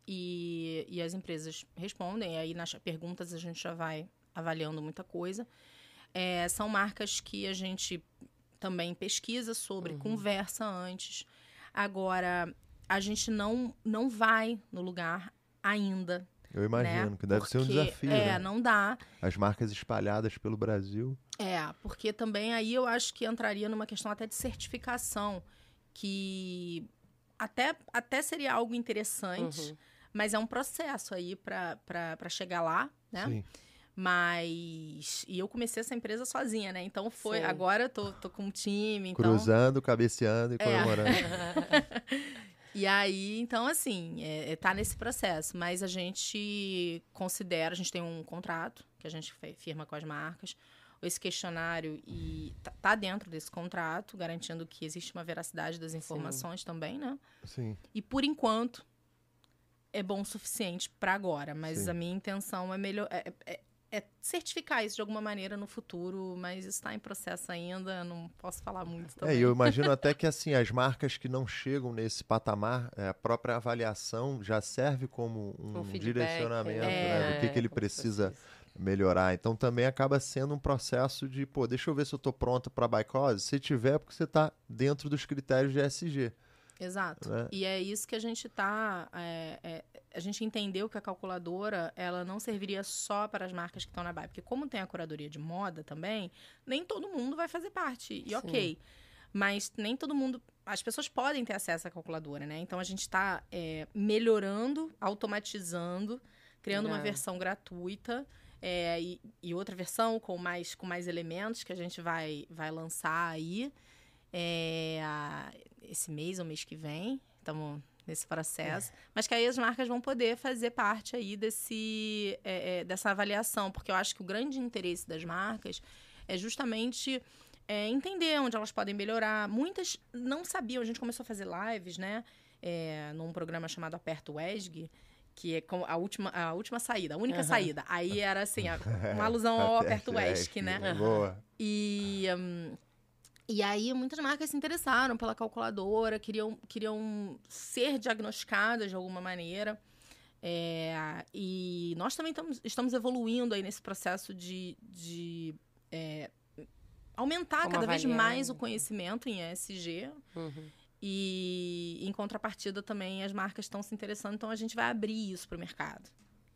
Speaker 3: e, e as empresas respondem. Aí nas perguntas a gente já vai avaliando muita coisa. É, são marcas que a gente também pesquisa sobre, uhum. conversa antes. Agora, a gente não, não vai no lugar ainda.
Speaker 2: Eu imagino
Speaker 3: né?
Speaker 2: que deve
Speaker 3: porque,
Speaker 2: ser um desafio.
Speaker 3: É,
Speaker 2: né?
Speaker 3: não dá.
Speaker 2: As marcas espalhadas pelo Brasil.
Speaker 3: É, porque também aí eu acho que entraria numa questão até de certificação, que até, até seria algo interessante, uhum. mas é um processo aí para chegar lá, né? Sim. Mas. E eu comecei essa empresa sozinha, né? Então foi. Sim. Agora eu tô, tô com um time. Então...
Speaker 2: Cruzando, cabeceando e é. comemorando.
Speaker 3: e aí, então, assim, é, é, tá nesse processo. Mas a gente considera, a gente tem um contrato que a gente firma com as marcas. Esse questionário e tá, tá dentro desse contrato, garantindo que existe uma veracidade das informações Sim. também, né?
Speaker 2: Sim.
Speaker 3: E por enquanto é bom o suficiente para agora, mas Sim. a minha intenção é melhor é, é, é certificar isso de alguma maneira no futuro, mas está em processo ainda, não posso falar muito também.
Speaker 2: É, eu imagino até que assim as marcas que não chegam nesse patamar, é, a própria avaliação já serve como um, um direcionamento é, né, do que, que ele precisa melhorar. Então também acaba sendo um processo de, pô, deixa eu ver se eu estou pronto para a bicose. Se tiver, é porque você está dentro dos critérios de SG.
Speaker 3: Exato. Né? E é isso que a gente está. É, é, a gente entendeu que a calculadora ela não serviria só para as marcas que estão na BAE, porque como tem a curadoria de moda também, nem todo mundo vai fazer parte. E Sim. ok. Mas nem todo mundo. As pessoas podem ter acesso à calculadora, né? Então a gente está é, melhorando, automatizando, criando uma versão gratuita. É, e, e, outra versão com mais, com mais elementos que a gente vai, vai lançar aí é, esse mês ou mês que vem. Estamos nesse processo. É. Mas que aí as marcas vão poder fazer parte aí desse, é, é, dessa avaliação. Porque eu acho que o grande interesse das marcas é justamente é, entender onde elas podem melhorar. Muitas não sabiam. A gente começou a fazer lives, né? É, num programa chamado Aperto WESG, que é a última, a última saída, a única uhum. saída. Aí era assim, uma alusão ao Aperto WESG, né?
Speaker 2: Boa.
Speaker 3: E... e aí muitas marcas se interessaram pela calculadora, queriam, queriam ser diagnosticadas de alguma maneira. É, e nós também estamos, estamos evoluindo aí nesse processo de, de é, aumentar Como cada vez mais o conhecimento em ESG. Uhum. E em contrapartida também as marcas estão se interessando, então a gente vai abrir isso para o mercado.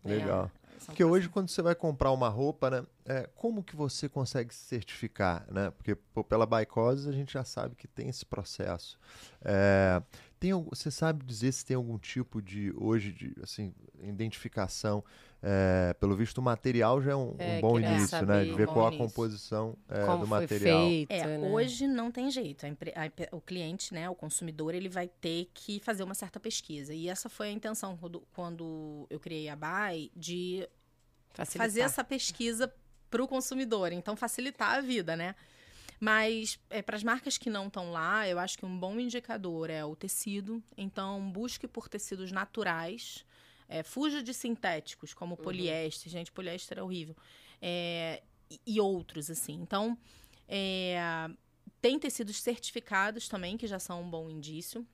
Speaker 2: Legal. Porque hoje, quando você vai comprar uma roupa, né, é, como que você consegue se certificar? Né? Porque pô, pela Bicose a gente já sabe que tem esse processo. É, tem, você sabe dizer se tem algum tipo de, hoje, de assim, identificação? É, pelo visto, o material já é um, é, um bom início, né? De ver qual a composição é, do material.
Speaker 3: Feito, é, né? Hoje não tem jeito. A, a, o cliente, né, o consumidor, ele vai ter que fazer uma certa pesquisa. E essa foi a intenção quando, quando eu criei a BAI, de Facilitar. fazer essa pesquisa para o consumidor. Então, facilitar a vida, né? Mas é, para as marcas que não estão lá, eu acho que um bom indicador é o tecido. Então, busque por tecidos naturais. É, fuja de sintéticos, como uhum. poliéster. Gente, poliéster é horrível. É, e, e, outros, assim. Então, é, tem tecidos certificados também, que já são um bom indício.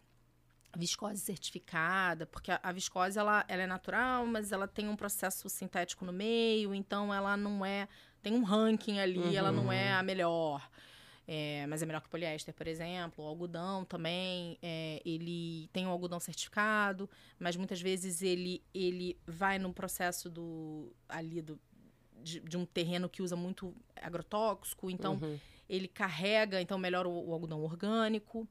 Speaker 3: Viscose certificada, porque a, a viscose ela, ela é natural, mas ela tem um processo sintético no meio, então ela não é. Tem um ranking ali, uhum. ela não é a melhor. É, mas é melhor que poliéster, por exemplo. O algodão também, é, ele tem um algodão certificado, mas muitas vezes ele, ele vai no processo do ali do, de, de um terreno que usa muito agrotóxico, então uhum. ele carrega, então melhor o, o algodão orgânico.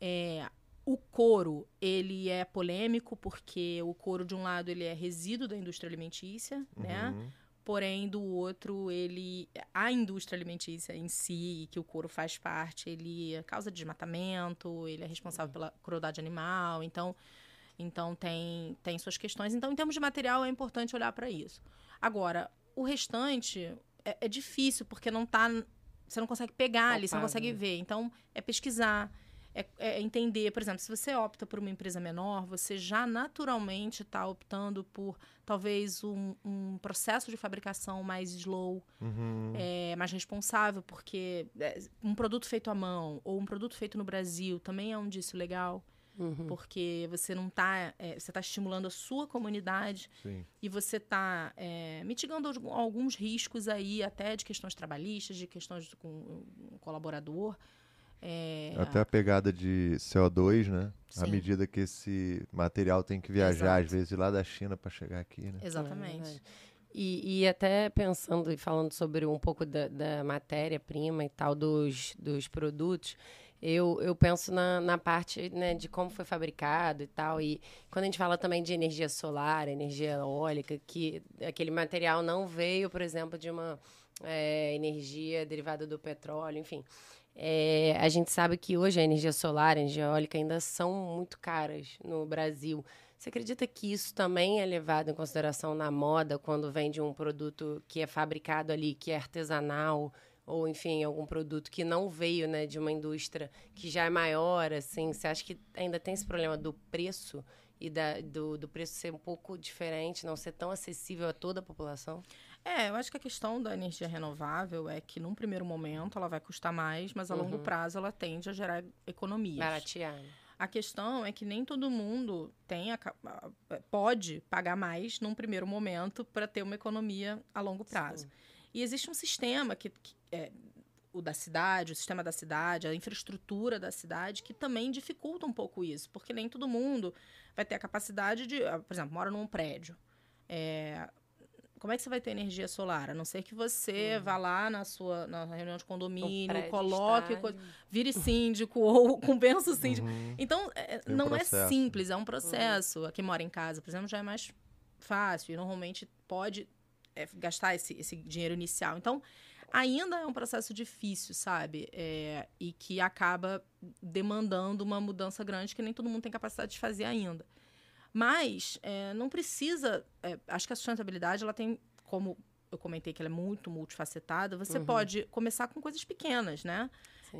Speaker 3: É, o couro, ele é polêmico porque o couro, de um lado, ele é resíduo da indústria alimentícia, né? uhum. né? Porém do outro ele a indústria alimentícia em si que o couro faz parte ele causa desmatamento ele é responsável pela crueldade animal então então tem tem suas questões. Então em termos de material é importante olhar para isso. Agora o restante é, é, difícil porque não tá você não consegue pegar ali você não consegue ver. Então é pesquisar é, é, entender, por exemplo, se você opta por uma empresa menor, você já naturalmente está optando por talvez um, um, processo de fabricação mais slow,
Speaker 2: uhum.
Speaker 3: é, mais responsável, porque é, um produto feito à mão ou um produto feito no Brasil também é um disso legal.
Speaker 1: Uhum.
Speaker 3: Porque você não está. É, você está estimulando a sua comunidade
Speaker 2: Sim.
Speaker 3: e você está é, mitigando alguns riscos aí, até de questões trabalhistas, de questões com um colaborador. É...
Speaker 2: Até a pegada de CO2, né?
Speaker 3: Sim.
Speaker 2: À medida que esse material tem que viajar,
Speaker 3: Exato.
Speaker 2: às vezes, lá da China para chegar aqui, né?
Speaker 3: Exatamente.
Speaker 1: E, e até pensando e falando sobre um pouco da, da matéria-prima e tal, dos, dos produtos, eu, eu penso na, na parte né, de como foi fabricado e tal. E quando a gente fala também de energia solar, energia eólica, que aquele material não veio, por exemplo, de uma é, energia derivada do petróleo, enfim. É, a gente sabe que hoje a energia solar, a energia eólica ainda são muito caras no Brasil. Você acredita que isso também é levado em consideração na moda quando vende um produto que é fabricado ali, que é artesanal, ou enfim, algum produto que não veio né, de uma indústria que já é maior, assim? Você acha que ainda tem esse problema do preço e da, do, do preço ser um pouco diferente, não ser tão acessível a toda a população?
Speaker 3: É, eu acho que a questão da energia renovável é que, num primeiro momento, ela vai custar mais, mas a longo
Speaker 1: Uhum.
Speaker 3: prazo ela tende a gerar economias.
Speaker 1: Baratear.
Speaker 3: A questão é que nem todo mundo tem a- pode pagar mais num primeiro momento para ter uma economia a longo prazo.
Speaker 1: Sim.
Speaker 3: E existe um sistema que, que é o da cidade, o sistema da cidade, a infraestrutura da cidade, que também dificulta um pouco isso, porque nem todo mundo vai ter a capacidade de, ah, por exemplo, mora num prédio. É, como é que você vai ter energia solar? A não ser que você vá lá na sua na reunião de condomínio,
Speaker 1: Uhum.
Speaker 3: coloque, co- vire síndico ou compensa o síndico.
Speaker 2: Uhum.
Speaker 3: Então, é,
Speaker 2: um
Speaker 3: não
Speaker 2: processo.
Speaker 3: é simples, é um processo. A quem mora em casa, por exemplo, já é mais fácil e normalmente pode é, gastar esse, esse dinheiro inicial. Então, ainda é um processo difícil, sabe? É, e que acaba demandando uma mudança grande que nem todo mundo tem capacidade de fazer ainda. Mas é, não precisa. é, acho que a sustentabilidade ela tem como eu comentei que ela é muito multifacetada. Você
Speaker 1: Uhum.
Speaker 3: pode começar com coisas pequenas, né?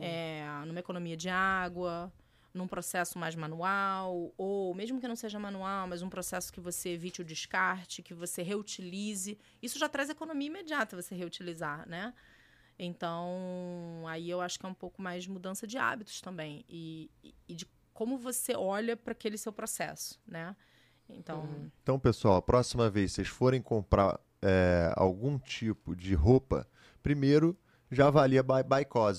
Speaker 3: É, numa economia de água, num processo mais manual, ou mesmo que não seja manual, mas um processo que você evite o descarte, que você reutilize. Isso já traz economia imediata você reutilizar, né? Então, aí eu acho que é um pouco mais de mudança de hábitos também e, e- e de como você olha para aquele seu processo, né? Então,
Speaker 2: Então, pessoal, a próxima vez vocês forem comprar é, algum tipo de roupa, primeiro já avalia by,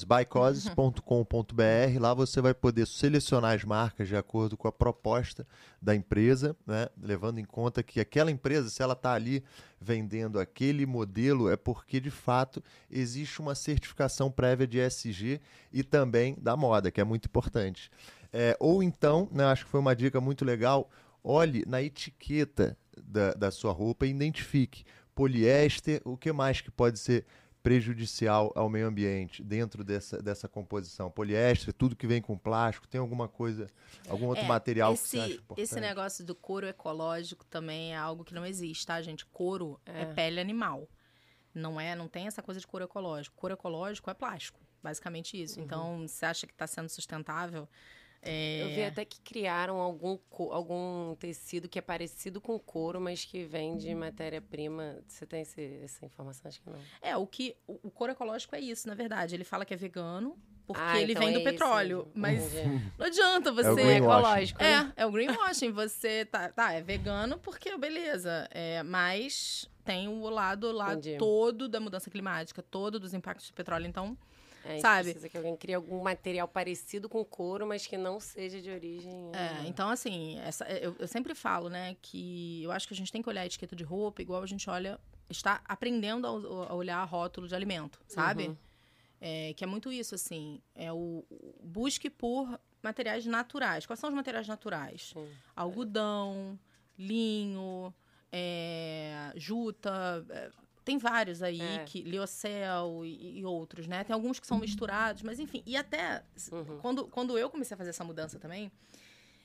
Speaker 2: bicoses.com.br. Lá você vai poder selecionar as marcas de acordo com a proposta da empresa, né? levando em conta que aquela empresa, se ela está ali vendendo aquele modelo, é porque de fato existe uma certificação prévia de SG e também da moda, que é muito importante. É, ou então, né, acho que foi uma dica muito legal, olhe na etiqueta da, da sua roupa e identifique poliéster, o que mais que pode ser prejudicial ao meio ambiente dentro dessa, dessa composição? Poliéster, tudo que vem com plástico, tem alguma coisa, algum outro
Speaker 3: É,
Speaker 2: material
Speaker 3: esse,
Speaker 2: que você acha importante?
Speaker 3: esse negócio do couro ecológico também é algo que não existe, tá, gente? Couro é,
Speaker 1: É.
Speaker 3: pele animal. Não é, não tem essa coisa de couro ecológico. Couro ecológico é plástico, basicamente isso.
Speaker 1: Uhum.
Speaker 3: Então, você acha que está sendo sustentável? É,
Speaker 1: Eu vi até que criaram algum, algum tecido que é parecido com couro, mas que vem de matéria-prima. Você tem esse- essa informação? Acho que não.
Speaker 3: É, o que o, o couro ecológico é isso, na verdade. Ele fala que é vegano porque
Speaker 1: Ah,
Speaker 3: ele
Speaker 1: então
Speaker 3: vem
Speaker 1: é
Speaker 3: do
Speaker 1: isso
Speaker 3: petróleo, mas não adianta
Speaker 2: É o
Speaker 3: você
Speaker 2: greenwashing.
Speaker 1: ecológico. né?
Speaker 3: É, é o greenwashing. Você tá, tá, é vegano porque beleza, é, mas tem o lado lá
Speaker 1: Entendi.
Speaker 3: todo da mudança climática, todo dos impactos do petróleo. Então,
Speaker 1: É,
Speaker 3: Sabe?
Speaker 1: Precisa que alguém crie algum material parecido com couro, mas que não seja de origem.
Speaker 3: é, então assim, essa, eu, eu sempre falo, né, que eu acho que a gente tem que olhar a etiqueta de roupa igual a gente olha, está aprendendo a, a olhar rótulo de alimento, sabe?
Speaker 1: Uhum.
Speaker 3: É, que é muito isso, assim, é o, o- busque por materiais naturais. Quais são os materiais naturais? Algodão, linho, é, juta, é, tem vários aí,
Speaker 1: É.
Speaker 3: que Liocel e, e outros, né? Tem alguns que são misturados, mas enfim. E até
Speaker 1: Uhum.
Speaker 3: quando, quando eu comecei a fazer essa mudança também,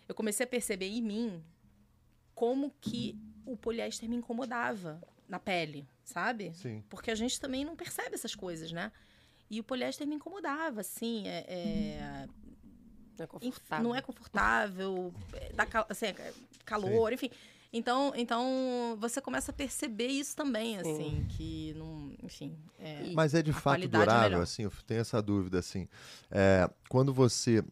Speaker 3: eu comecei a perceber em mim como que o poliéster me incomodava na pele, sabe?
Speaker 2: Sim.
Speaker 3: Porque a gente também não percebe essas coisas, né? E o poliéster me incomodava, assim, é- é,
Speaker 1: Não é confortável.
Speaker 3: não é confortável, é, dá cal- assim, é, calor, enfim. Então, então você começa a perceber isso também,
Speaker 1: Sim.
Speaker 3: assim, que não, enfim, é,
Speaker 2: Mas é de fato
Speaker 3: é
Speaker 2: durável,
Speaker 3: melhor.
Speaker 2: assim, eu tenho essa dúvida, assim. É, quando você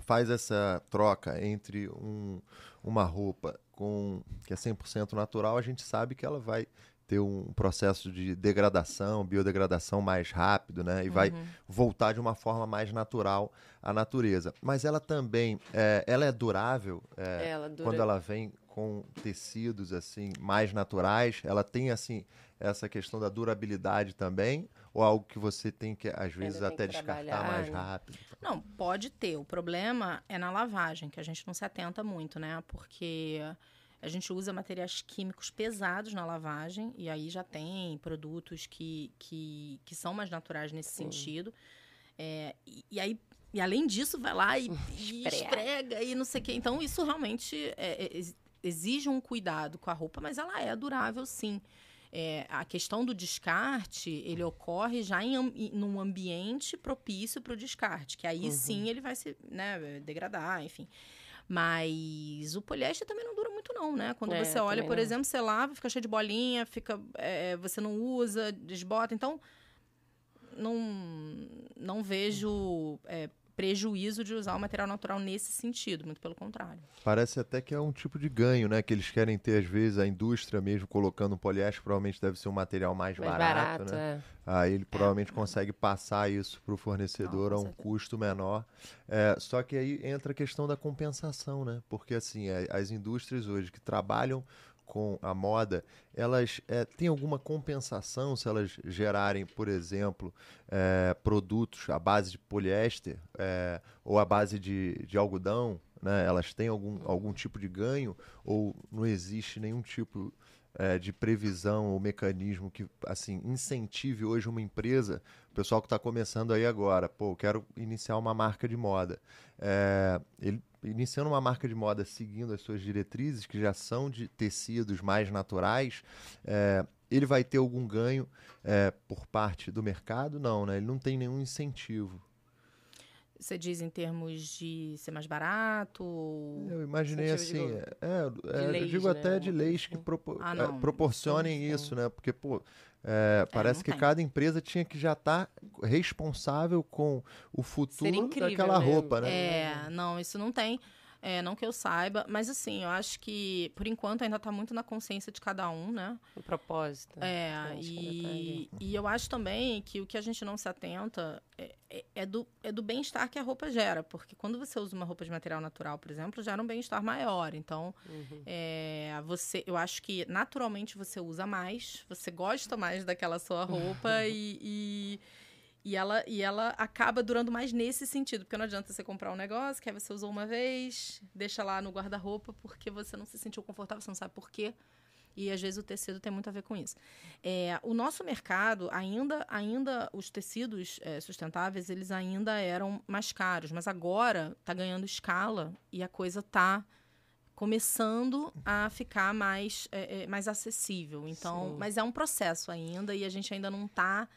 Speaker 2: faz essa troca entre um- uma roupa com que é 100% natural, a gente sabe que ela vai ter um processo de degradação, biodegradação mais rápido, né? E vai
Speaker 3: Uhum.
Speaker 2: voltar de uma forma mais natural à natureza. Mas ela também, é, ela é durável é,
Speaker 1: Ela dura
Speaker 2: quando ela vem com tecidos assim mais naturais. Ela tem assim essa questão da durabilidade também, ou algo que você tem que às vezes até descartar
Speaker 1: trabalhar,
Speaker 2: mais
Speaker 1: né?
Speaker 2: rápido.
Speaker 3: Não, pode ter. O problema é na lavagem, que a gente não se atenta muito, né? Porque a gente usa materiais químicos pesados na lavagem, e aí já tem produtos que, que, que são mais naturais nesse
Speaker 1: Sim.
Speaker 3: sentido. É, e, e aí. E além disso, vai lá e, e
Speaker 1: Esfrega.
Speaker 3: e não sei o quê. Então, isso realmente é, é, exige um cuidado com a roupa, mas ela é durável, sim. É, a questão do descarte, ele ocorre já em, em- num ambiente propício para o descarte, que aí
Speaker 1: Uhum.
Speaker 3: sim ele vai se né, degradar, enfim. Mas o poliéster também não dura muito, não, né? Quando
Speaker 1: É,
Speaker 3: você olha, por
Speaker 1: não.
Speaker 3: exemplo, você lava, fica cheio de bolinha, fica, é, você não usa, desbota. Então, não, não vejo é, prejuízo de usar o material natural nesse sentido, muito pelo contrário.
Speaker 2: Parece até que é um tipo de ganho, né? Que eles querem ter, às vezes, a indústria mesmo colocando um poliéster, provavelmente deve ser um material mais,
Speaker 1: mais
Speaker 2: barato,
Speaker 1: barato,
Speaker 2: né?
Speaker 1: é.
Speaker 2: Aí ele provavelmente consegue passar isso para o fornecedor
Speaker 3: Não,
Speaker 2: a um
Speaker 3: certeza.
Speaker 2: custo menor. É, só que aí entra a questão da compensação, né? Porque assim, é, as indústrias hoje que trabalham com a moda, elas é, têm alguma compensação se elas gerarem, por exemplo, é, produtos à base de poliéster é, ou à base de, de algodão, né? Elas têm algum, algum tipo de ganho ou não existe nenhum tipo é, de previsão ou mecanismo que assim incentive hoje uma empresa, o pessoal que está começando aí agora, pô, quero iniciar uma marca de moda, É, ele iniciando uma marca de moda seguindo as suas diretrizes que já são de tecidos mais naturais, é, ele vai ter algum ganho é, por parte do mercado? Não, né? Ele não tem nenhum incentivo.
Speaker 3: Você diz em termos de ser mais barato?
Speaker 2: Eu imaginei assim,
Speaker 1: de
Speaker 2: é, é, é, eu
Speaker 1: leis,
Speaker 2: digo
Speaker 1: né?
Speaker 2: até de leis que
Speaker 1: assim.
Speaker 2: propo-
Speaker 3: Ah,
Speaker 2: é, proporcionem
Speaker 1: Sim, sim.
Speaker 2: isso, né? Porque, pô, é, parece
Speaker 3: não
Speaker 2: que
Speaker 3: tem.
Speaker 2: cada empresa tinha que já estar responsável com o futuro
Speaker 1: incrível,
Speaker 2: daquela
Speaker 1: né?
Speaker 2: roupa, né?
Speaker 3: É, não, isso não tem. É, não que eu saiba, mas assim, eu acho que por enquanto ainda tá muito na consciência de cada um, né?
Speaker 1: O propósito.
Speaker 3: É,
Speaker 1: que ainda tá
Speaker 3: e, e eu acho também que o que a gente não se atenta é, é- é do, é do bem-estar que a roupa gera, porque quando você usa uma roupa de material natural, por exemplo, gera um bem-estar maior. Então,
Speaker 1: Uhum.
Speaker 3: é, você, eu acho que naturalmente você usa mais, você gosta mais daquela sua roupa e, e, e ela, e ela acaba durando mais nesse sentido, porque não adianta você comprar um negócio que aí você usou uma vez, deixa lá no guarda-roupa porque você não se sentiu confortável, você não sabe por quê. E às vezes o tecido tem muito a ver com isso. É, o nosso mercado, ainda, ainda os tecidos é, sustentáveis, eles ainda eram mais caros, mas agora está ganhando escala e a coisa está começando a ficar mais, é, é, mais acessível. Então,
Speaker 1: Sim.
Speaker 3: mas é um processo ainda e a gente ainda não está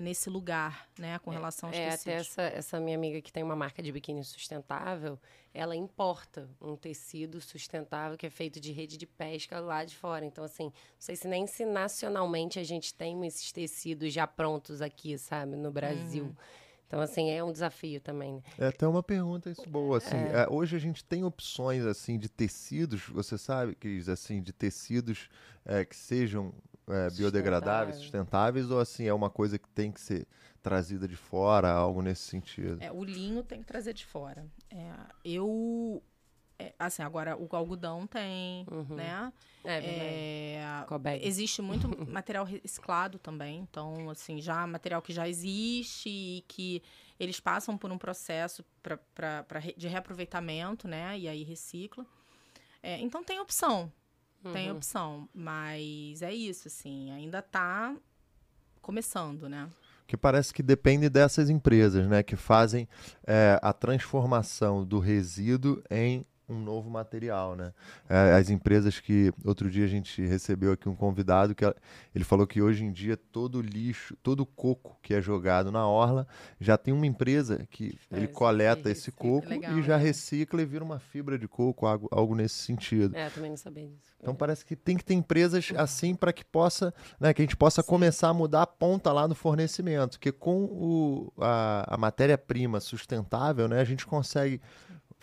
Speaker 3: nesse lugar, né, com relação aos
Speaker 1: É,
Speaker 3: tecidos.
Speaker 1: até essa, essa minha amiga que tem uma marca de biquíni sustentável, ela importa um tecido sustentável que é feito de rede de pesca lá de fora. Então, assim, não sei se nem se nacionalmente a gente tem esses tecidos já prontos aqui, sabe, no Brasil.
Speaker 3: Uhum.
Speaker 1: Então, assim, é um desafio também. né?
Speaker 2: É até uma pergunta isso boa, assim, é, hoje a gente tem opções, assim, de tecidos, você sabe, Cris, assim, de tecidos é, que sejam é, biodegradáveis, sustentáveis, ou assim, é uma coisa que tem que ser trazida de fora, algo nesse sentido?
Speaker 3: É, o linho tem que trazer de fora. É, eu. é, assim, agora o algodão tem,
Speaker 1: Uhum.
Speaker 3: né?
Speaker 1: É.
Speaker 3: É, existe muito material reciclado também. Então, assim, já material que já existe e que eles passam por um processo pra, pra, pra de reaproveitamento, né? E aí recicla. É, então tem opção. Tem
Speaker 1: Uhum.
Speaker 3: opção. Mas é isso, assim, ainda tá começando, né?
Speaker 2: Que parece que depende dessas empresas, né? Que fazem é, a transformação do resíduo em um novo material, né? É, as empresas que outro dia a gente recebeu aqui um convidado que ele falou que hoje em dia todo lixo, todo coco que é jogado na orla já tem uma empresa que ele
Speaker 1: Faz,
Speaker 2: coleta
Speaker 3: que
Speaker 2: esse coco
Speaker 3: legal,
Speaker 2: e já
Speaker 3: né?
Speaker 2: recicla e vira uma fibra de coco, algo, algo nesse sentido.
Speaker 1: É, também não sabia disso.
Speaker 2: Então parece que tem que ter empresas assim para que possa, né, que a gente possa começar a mudar a ponta lá no fornecimento, porque com o, a, a matéria-prima sustentável, né, a gente consegue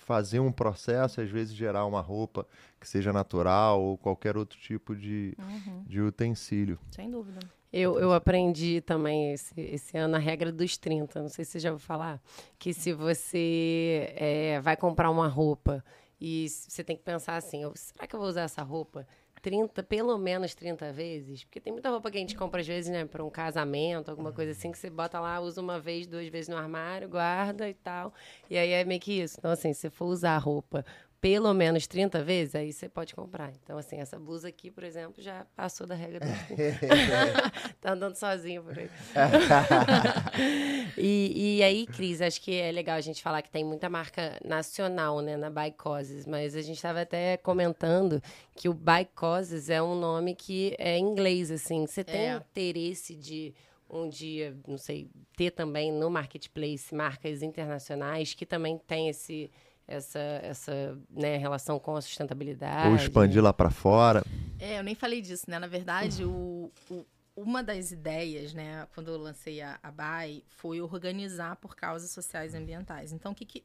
Speaker 2: fazer um processo, às vezes gerar uma roupa que seja natural ou qualquer outro tipo de,
Speaker 3: Uhum,
Speaker 2: de utensílio.
Speaker 3: sem dúvida.
Speaker 1: Eu, eu aprendi também esse, esse ano a regra dos 30. Não sei se você já ouviu falar. Que se você é, vai comprar uma roupa e você tem que pensar assim: será que eu vou usar essa roupa 30, pelo menos 30 vezes? Porque tem muita roupa que a gente compra às vezes, né, para um casamento, alguma coisa assim, que você bota lá, usa uma vez, duas vezes no armário, guarda e tal. E aí é meio que isso. Então, assim, se for usar roupa pelo menos 30 vezes, aí você pode comprar. Então, assim, essa blusa aqui, por exemplo, já passou da regra dos 30. tá andando sozinho por aí. e, e aí, Cris, acho que é legal a gente falar que tem muita marca nacional, né, na Bicoses, mas a gente estava até comentando que o Bicoses é um nome que é inglês, assim. Você tem
Speaker 3: É.
Speaker 1: interesse de um dia, não sei, ter também no marketplace marcas internacionais que também tem esse essa essa né, relação com a sustentabilidade.
Speaker 2: Ou expandir lá para fora.
Speaker 3: É, eu nem falei disso, né? Na verdade, o, o- uma das ideias, né, quando eu lancei a, a BAI, foi organizar por causas sociais e ambientais. Então, o que, que,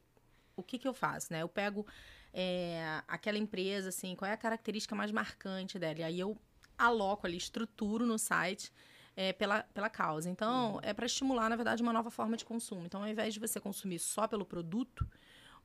Speaker 3: o que, que eu faço, né? Eu pego é, aquela empresa, assim, qual é a característica mais marcante dela? E aí eu aloco ali, estruturo no site é, pela, pela causa. Então, é para estimular, na verdade, uma nova forma de consumo. Então, ao invés de você consumir só pelo produto,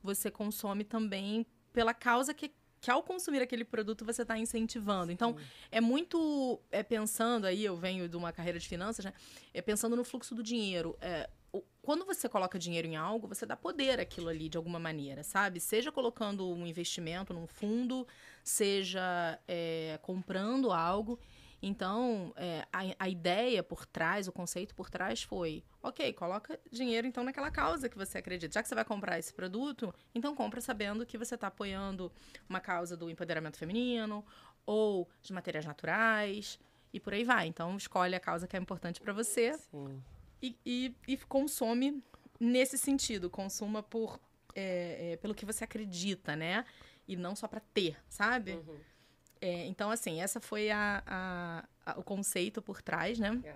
Speaker 3: você consome também pela causa que, que ao consumir aquele produto você está incentivando. Então, é muito é, pensando aí, eu venho de uma carreira de finanças, né? É pensando no fluxo do dinheiro. É, o- quando você coloca dinheiro em algo, você dá poder àquilo ali de alguma maneira, sabe? Seja colocando um investimento num fundo, seja é, comprando algo. Então, é, a, a ideia por trás, o conceito por trás foi: ok, coloca dinheiro então naquela causa que você acredita. Já que você vai comprar esse produto, então compra sabendo que você está apoiando uma causa do empoderamento feminino ou de materiais naturais e por aí vai. Então, escolhe a causa que é importante para você e, e, e consome nesse sentido. Consuma por, é, é, pelo que você acredita, né? E não só para ter, sabe?
Speaker 1: Uhum.
Speaker 3: É, então, assim, essa foi a, a- a- o conceito por trás, né?
Speaker 1: É.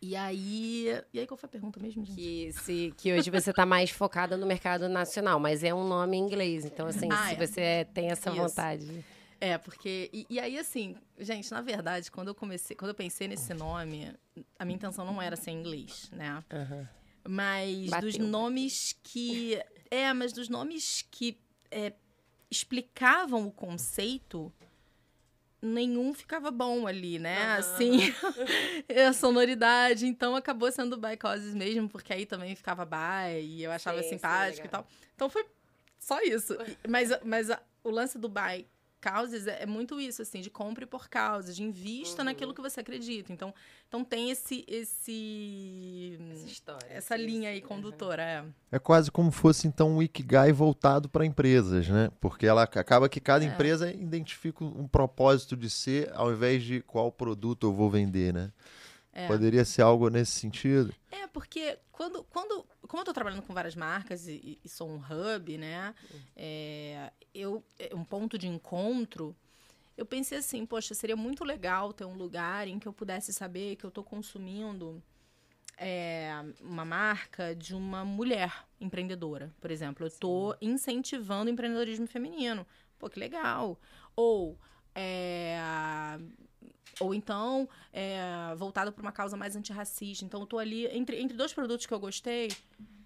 Speaker 3: E aí. E aí, qual foi a pergunta mesmo, gente?
Speaker 1: Que, se, que hoje você está mais focada no mercado nacional, mas é um nome em inglês. Então, assim,
Speaker 3: Ah,
Speaker 1: se
Speaker 3: é.
Speaker 1: você tem essa
Speaker 3: Isso.
Speaker 1: vontade.
Speaker 3: É, porque. E, e aí, assim, gente, na verdade, quando eu comecei, quando eu pensei nesse nome, a minha intenção não era ser em inglês, né?
Speaker 1: Aham.
Speaker 3: Mas
Speaker 1: Bateu.
Speaker 3: dos nomes que. É, mas dos nomes que é, explicavam o conceito, nenhum ficava bom ali, né?
Speaker 1: Aham.
Speaker 3: Assim, a sonoridade. Então acabou sendo Bicoses mesmo, porque aí também ficava by e eu achava
Speaker 1: Sim, sim,
Speaker 3: simpático e
Speaker 1: legal.
Speaker 3: tal. Então foi só isso. E- Mas, mas o lance do by causes é, é muito isso, assim, de compre por causa, de invista
Speaker 1: Uhum.
Speaker 3: naquilo que você acredita. Então, então tem esse, esse
Speaker 1: Essa história.
Speaker 3: essa linha aí condutora, é.
Speaker 2: É quase como fosse então um Ikigai voltado para empresas, né? Porque ela acaba que cada
Speaker 3: É.
Speaker 2: empresa identifica um propósito de ser ao invés de qual produto eu vou vender, né?
Speaker 3: É.
Speaker 2: Poderia ser algo nesse sentido.
Speaker 3: É, porque quando, quando como eu tô trabalhando com várias marcas e, e sou um hub, né? É, eu, é um ponto de encontro, eu pensei assim, poxa, seria muito legal ter um lugar em que eu pudesse saber que eu tô consumindo é, uma marca de uma mulher empreendedora, por exemplo. Eu tô incentivando o empreendedorismo feminino. Pô, que legal. Ou é, ou então é, voltado para uma causa mais antirracista. Então, eu tô ali, entre, entre dois produtos que eu gostei,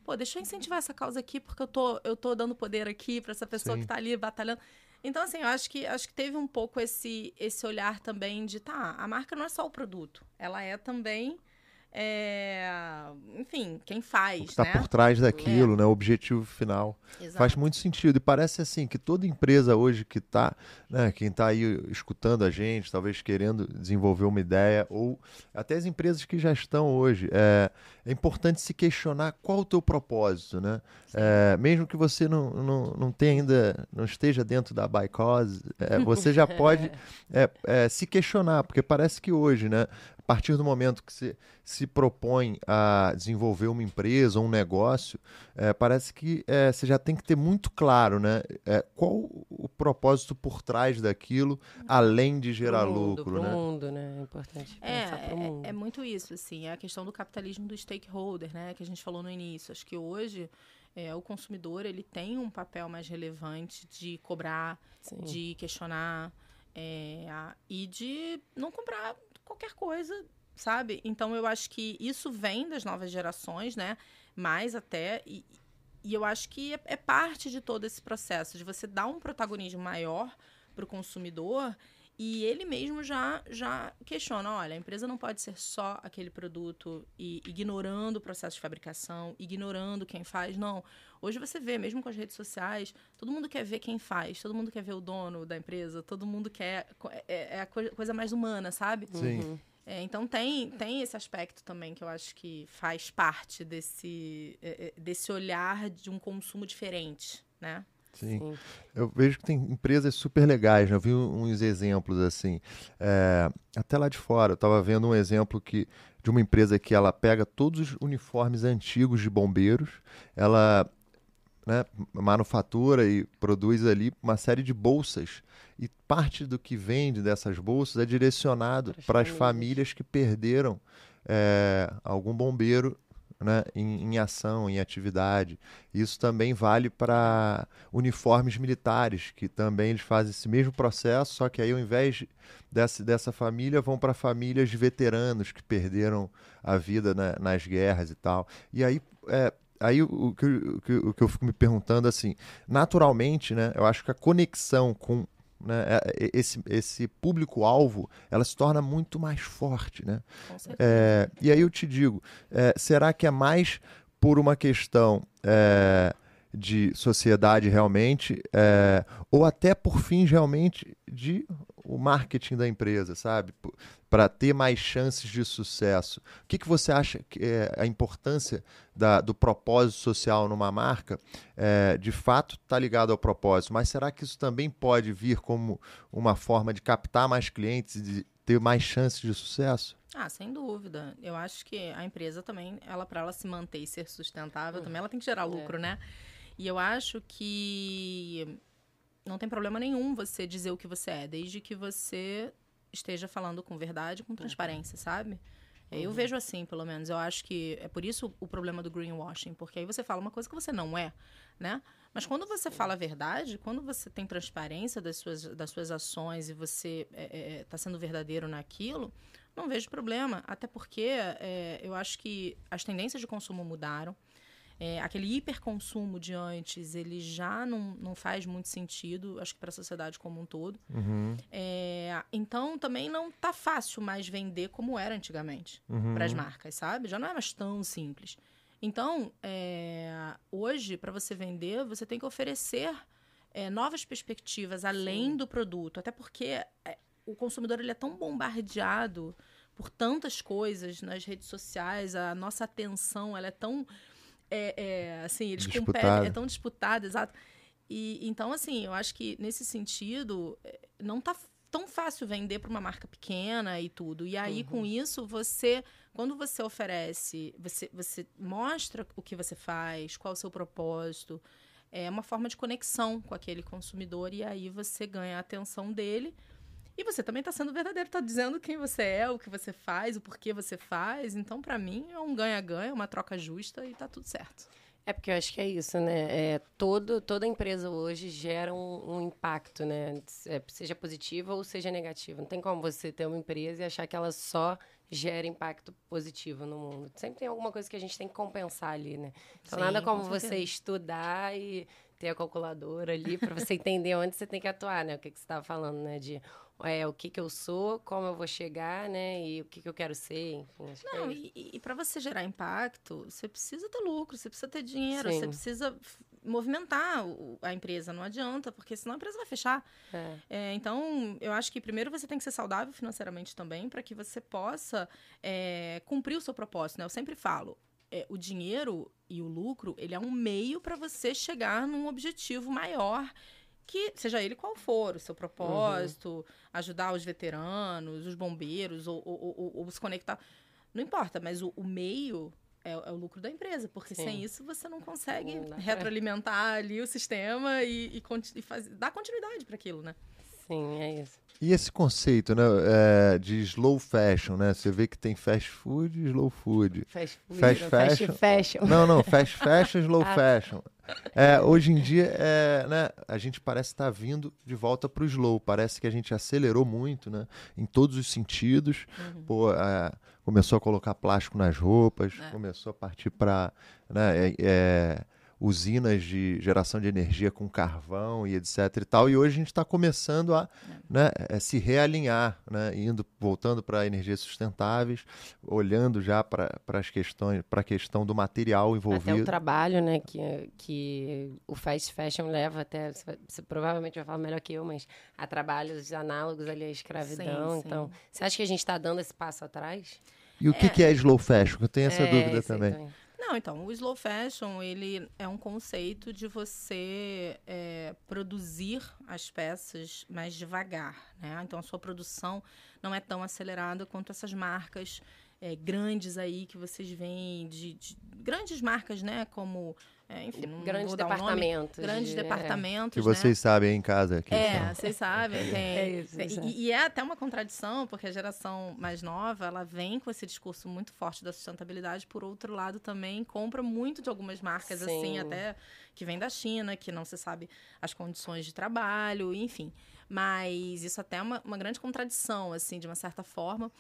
Speaker 3: pô, deixa eu incentivar essa causa aqui, porque eu tô, eu tô dando poder aqui para essa pessoa
Speaker 2: Sim.
Speaker 3: que tá ali batalhando. Então, assim, eu acho que, acho que teve um pouco esse, esse olhar também de, tá, a marca não é só o produto, ela é também é, enfim, quem faz,
Speaker 2: o que está
Speaker 3: né?
Speaker 2: por trás daquilo,
Speaker 3: É.
Speaker 2: né? O objetivo final.
Speaker 3: Exato.
Speaker 2: Faz muito sentido. E parece assim que toda empresa hoje que está, né, quem está aí escutando a gente, talvez querendo desenvolver uma ideia, ou até as empresas que já estão hoje, é, é importante se questionar qual o teu propósito, né? É, mesmo que você não, não, não tenha ainda, não esteja dentro da Bycause, é, você já pode é, se questionar, porque parece que hoje, né? A partir do momento que você se propõe a desenvolver uma empresa ou um negócio, é, parece que é, você já tem que ter muito claro, né? É, qual o propósito por trás daquilo, além de gerar
Speaker 1: pro mundo,
Speaker 2: lucro,
Speaker 1: pro
Speaker 2: né?
Speaker 1: mundo, né? É importante
Speaker 3: É,
Speaker 1: pensar pro mundo.
Speaker 3: é, é muito isso, assim, é a questão do capitalismo do stakeholder, né, que a gente falou no início. Acho que hoje é, o consumidor ele tem um papel mais relevante de cobrar,
Speaker 1: Sim.
Speaker 3: de questionar é, a- e de não comprar qualquer coisa, sabe? Então eu acho que isso vem das novas gerações, né? Mais até e, e eu acho que é, é parte de todo esse processo de você dar um protagonismo maior para o consumidor e ele mesmo já já questiona, olha, a empresa não pode ser só aquele produto e ignorando o processo de fabricação, ignorando quem faz, não. Hoje você vê, mesmo com as redes sociais, todo mundo quer ver quem faz, todo mundo quer ver o dono da empresa, todo mundo quer. É, é a coi- coisa mais humana, sabe?
Speaker 2: Sim.
Speaker 1: Uhum.
Speaker 3: É, então tem, tem esse aspecto também que eu acho que faz parte desse, é, é, desse olhar de um consumo diferente, né?
Speaker 2: Sim.
Speaker 1: Sim.
Speaker 2: Eu vejo que tem empresas super legais, né? Eu vi uns exemplos assim, é, até lá de fora. Eu estava vendo um exemplo que de uma empresa que ela pega todos os uniformes antigos de bombeiros, ela né, manufatura e produz ali uma série de bolsas e parte do que vende dessas bolsas é direcionado para as
Speaker 1: famílias.
Speaker 2: famílias que perderam é, algum bombeiro né, em, em ação, em atividade. Isso também vale para uniformes militares, que também eles fazem esse mesmo processo, só que aí ao invés de- dessa, dessa família, vão para famílias de veteranos que perderam a vida na- nas guerras e tal. E aí, é, aí o, que, o, que, o que eu fico me perguntando, assim, naturalmente, né, eu acho que a conexão com né, é- é- esse, esse público-alvo, ela se torna muito mais forte, né? É, e aí eu te digo, é, será que é mais por uma questão é, de sociedade realmente, é, ou até por fins realmente de o marketing da empresa, sabe? Para ter mais chances de sucesso. O que, que você acha que é a importância da- do propósito social numa marca? É, de fato, está ligado ao propósito, mas será que isso também pode vir como uma forma de captar mais clientes e de ter mais chances de sucesso?
Speaker 3: Ah, sem dúvida. Eu acho que a empresa também, ela para ela se manter e ser sustentável, também ela tem que gerar lucro, né? E eu acho que não tem problema nenhum você dizer o que você é, desde que você esteja falando com verdade, com transparência, sabe? Eu vejo assim, pelo menos. Eu acho que é por isso o problema do greenwashing, porque aí você fala uma coisa que você não é, né? Mas quando você fala a verdade, quando você tem transparência das suas, das suas ações e você está sendo verdadeiro naquilo, não vejo problema. Até porque é, eu acho que as tendências de consumo mudaram. É, aquele hiperconsumo de antes, ele já não, não faz muito sentido, acho que para a sociedade como um todo.
Speaker 2: Uhum,
Speaker 3: É, então, também não tá fácil mais vender como era antigamente
Speaker 2: uhum.
Speaker 3: para as marcas, sabe? Já não é mais tão simples. Então, é, hoje, para você vender, você tem que oferecer é, novas perspectivas além do produto. Até porque é, o consumidor ele é tão bombardeado por tantas coisas nas redes sociais, a nossa atenção ela é tão. É, é, assim, eles
Speaker 2: Disputada.
Speaker 3: competem, é tão disputada, exato. E, então, assim, eu acho que nesse sentido, é, não tá tão fácil vender para uma marca pequena e tudo. E aí, com isso, você, quando você oferece, você, você mostra o que você faz, qual o seu propósito, é uma forma de conexão com aquele consumidor e aí você ganha a atenção dele. E você também está sendo verdadeiro, está dizendo quem você é, o que você faz, o porquê você faz. Então, para mim, é um ganha-ganha, uma troca justa e tá tudo certo.
Speaker 1: É porque eu acho que é isso, né? É, todo, toda empresa hoje gera um, um impacto, né? É, seja positivo ou seja negativo. Não tem como você ter uma empresa e achar que ela só gera impacto positivo no mundo. Sempre tem alguma coisa que a gente tem que compensar ali, né? Então,
Speaker 3: Sim,
Speaker 1: nada como
Speaker 3: com
Speaker 1: você estudar e ter a calculadora ali para você entender onde você tem que atuar, né? O que, que você estava falando, né? De é, o que, que eu sou, como eu vou chegar, né? E o que, que eu quero ser, enfim.
Speaker 3: Não, é e, e para você gerar impacto, você precisa ter lucro, você precisa ter dinheiro, Sim. você precisa movimentar a empresa. Não adianta, porque senão a empresa vai fechar. É. É, então, eu acho que primeiro você tem que ser saudável financeiramente também, para que você possa é, cumprir o seu propósito. Né? Eu sempre falo, é, o dinheiro e o lucro, ele é um meio para você chegar num objetivo maior que seja ele qual for o seu propósito, uhum. ajudar os veteranos, os bombeiros, ou, ou, ou, ou se conectar. Não importa, mas o, o meio é, é, o lucro da empresa, porque Sim. sem isso você não consegue não retroalimentar ali o sistema e, e, e faz, dar continuidade para aquilo, né?
Speaker 1: Sim, é isso.
Speaker 2: E esse conceito, né, é, de slow fashion, né? Você vê que tem fast food e slow food.
Speaker 1: Fast food,
Speaker 2: fast fashion.
Speaker 1: Fast fashion.
Speaker 2: Não, não, fast fashion, slow ah. fashion. É, hoje em dia, é, né, a gente parece estar tá vindo de volta para o slow. Parece que a gente acelerou muito, né? Em todos os sentidos. Uhum. Pô, é, começou a colocar plástico nas roupas, é. começou a partir para... Né, é, é usinas de geração de energia com carvão e etc e tal. E hoje a gente está começando a é. né, é, se realinhar, né, indo, voltando para energias sustentáveis, olhando já para as questões, para a questão do material envolvido.
Speaker 1: Até o trabalho, né, que, que o fast fashion leva até, você provavelmente vai falar melhor que eu, mas há trabalhos análogos ali à escravidão. Sim, então, sim. você acha que a gente está dando esse passo atrás?
Speaker 2: E o que é, que é slow fashion? Eu tenho essa é, dúvida também. também.
Speaker 3: Não, então, o slow fashion, ele é um conceito de você é, produzir as peças mais devagar, né? Então, a sua produção não é tão acelerada quanto essas marcas é, grandes aí que vocês veem, de, de grandes marcas, né? Como é, enfim, não
Speaker 1: grandes departamentos.
Speaker 3: Grandes de, departamentos.
Speaker 2: Que vocês né? sabem em casa. Aqui,
Speaker 3: é, então. vocês sabem. Tem, é isso, e, e, é até uma contradição, porque a geração mais nova, ela vem com esse discurso muito forte da sustentabilidade, por outro lado também compra muito de algumas marcas, assim, Sim. assim, até que vem da China, que não se sabe as condições de trabalho, enfim. Mas isso até é uma, uma grande contradição, assim, de uma certa forma.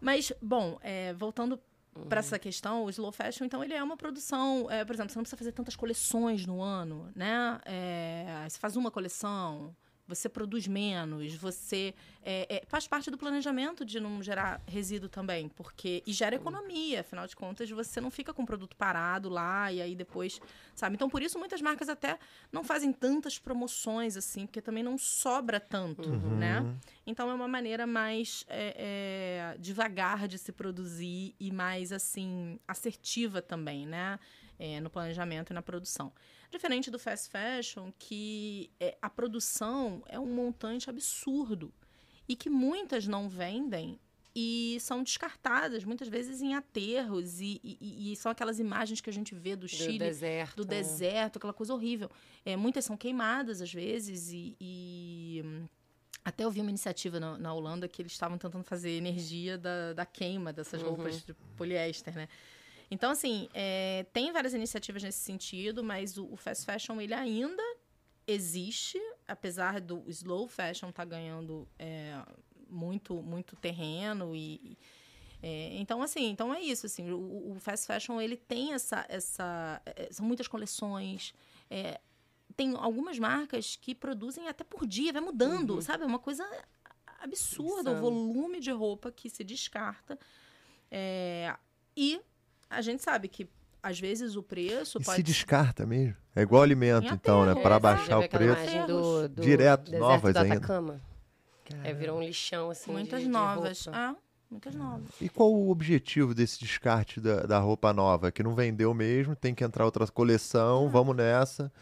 Speaker 3: Mas, bom, é, voltando uhum. para essa questão, o slow fashion, então, ele é uma produção. É, por exemplo, você não precisa fazer tantas coleções no ano, né? É, você faz uma coleção você produz menos, você é, é, faz parte do planejamento de não gerar resíduo também, porque e gera economia, afinal de contas você não fica com o produto parado lá e aí depois, sabe? Então por isso muitas marcas até não fazem tantas promoções assim, porque também não sobra tanto, uhum. né? Então é uma maneira mais é, é devagar de se produzir e mais assim assertiva também, né? É, no planejamento e na produção. Diferente do fast fashion, que é, a produção é um montante absurdo e que muitas não vendem e são descartadas muitas vezes em aterros e, e, e, são aquelas imagens que a gente vê do Chile,
Speaker 1: do deserto,
Speaker 3: do deserto aquela coisa horrível. É, muitas são queimadas às vezes e, e até eu vi uma iniciativa na, na Holanda que eles estavam tentando fazer energia da, da queima dessas uhum. roupas de poliéster, né? Então, assim, é, tem várias iniciativas nesse sentido, mas o, o, fast fashion, ele ainda existe, apesar do slow fashion estar tá ganhando é, muito, muito terreno e... É, então, assim, então é isso, assim, o, o, fast fashion, ele tem essa... essa é, são muitas coleções, é, tem algumas marcas que produzem até por dia, vai mudando, uhum. sabe? É uma coisa absurda Insano. o volume de roupa que se descarta. É, e a gente sabe que às vezes o preço
Speaker 2: e
Speaker 3: pode
Speaker 2: se descarta mesmo. É igual alimento, então, né? Para baixar o preço.
Speaker 1: Do, do
Speaker 2: direto, novas ainda.
Speaker 1: Atacama. É, virou um lixão, assim.
Speaker 3: Muitas
Speaker 1: de,
Speaker 3: novas.
Speaker 1: De
Speaker 3: ah, muitas novas.
Speaker 2: E qual o objetivo desse descarte da, da roupa nova? Que não vendeu mesmo, tem que entrar outra coleção, ah. vamos nessa.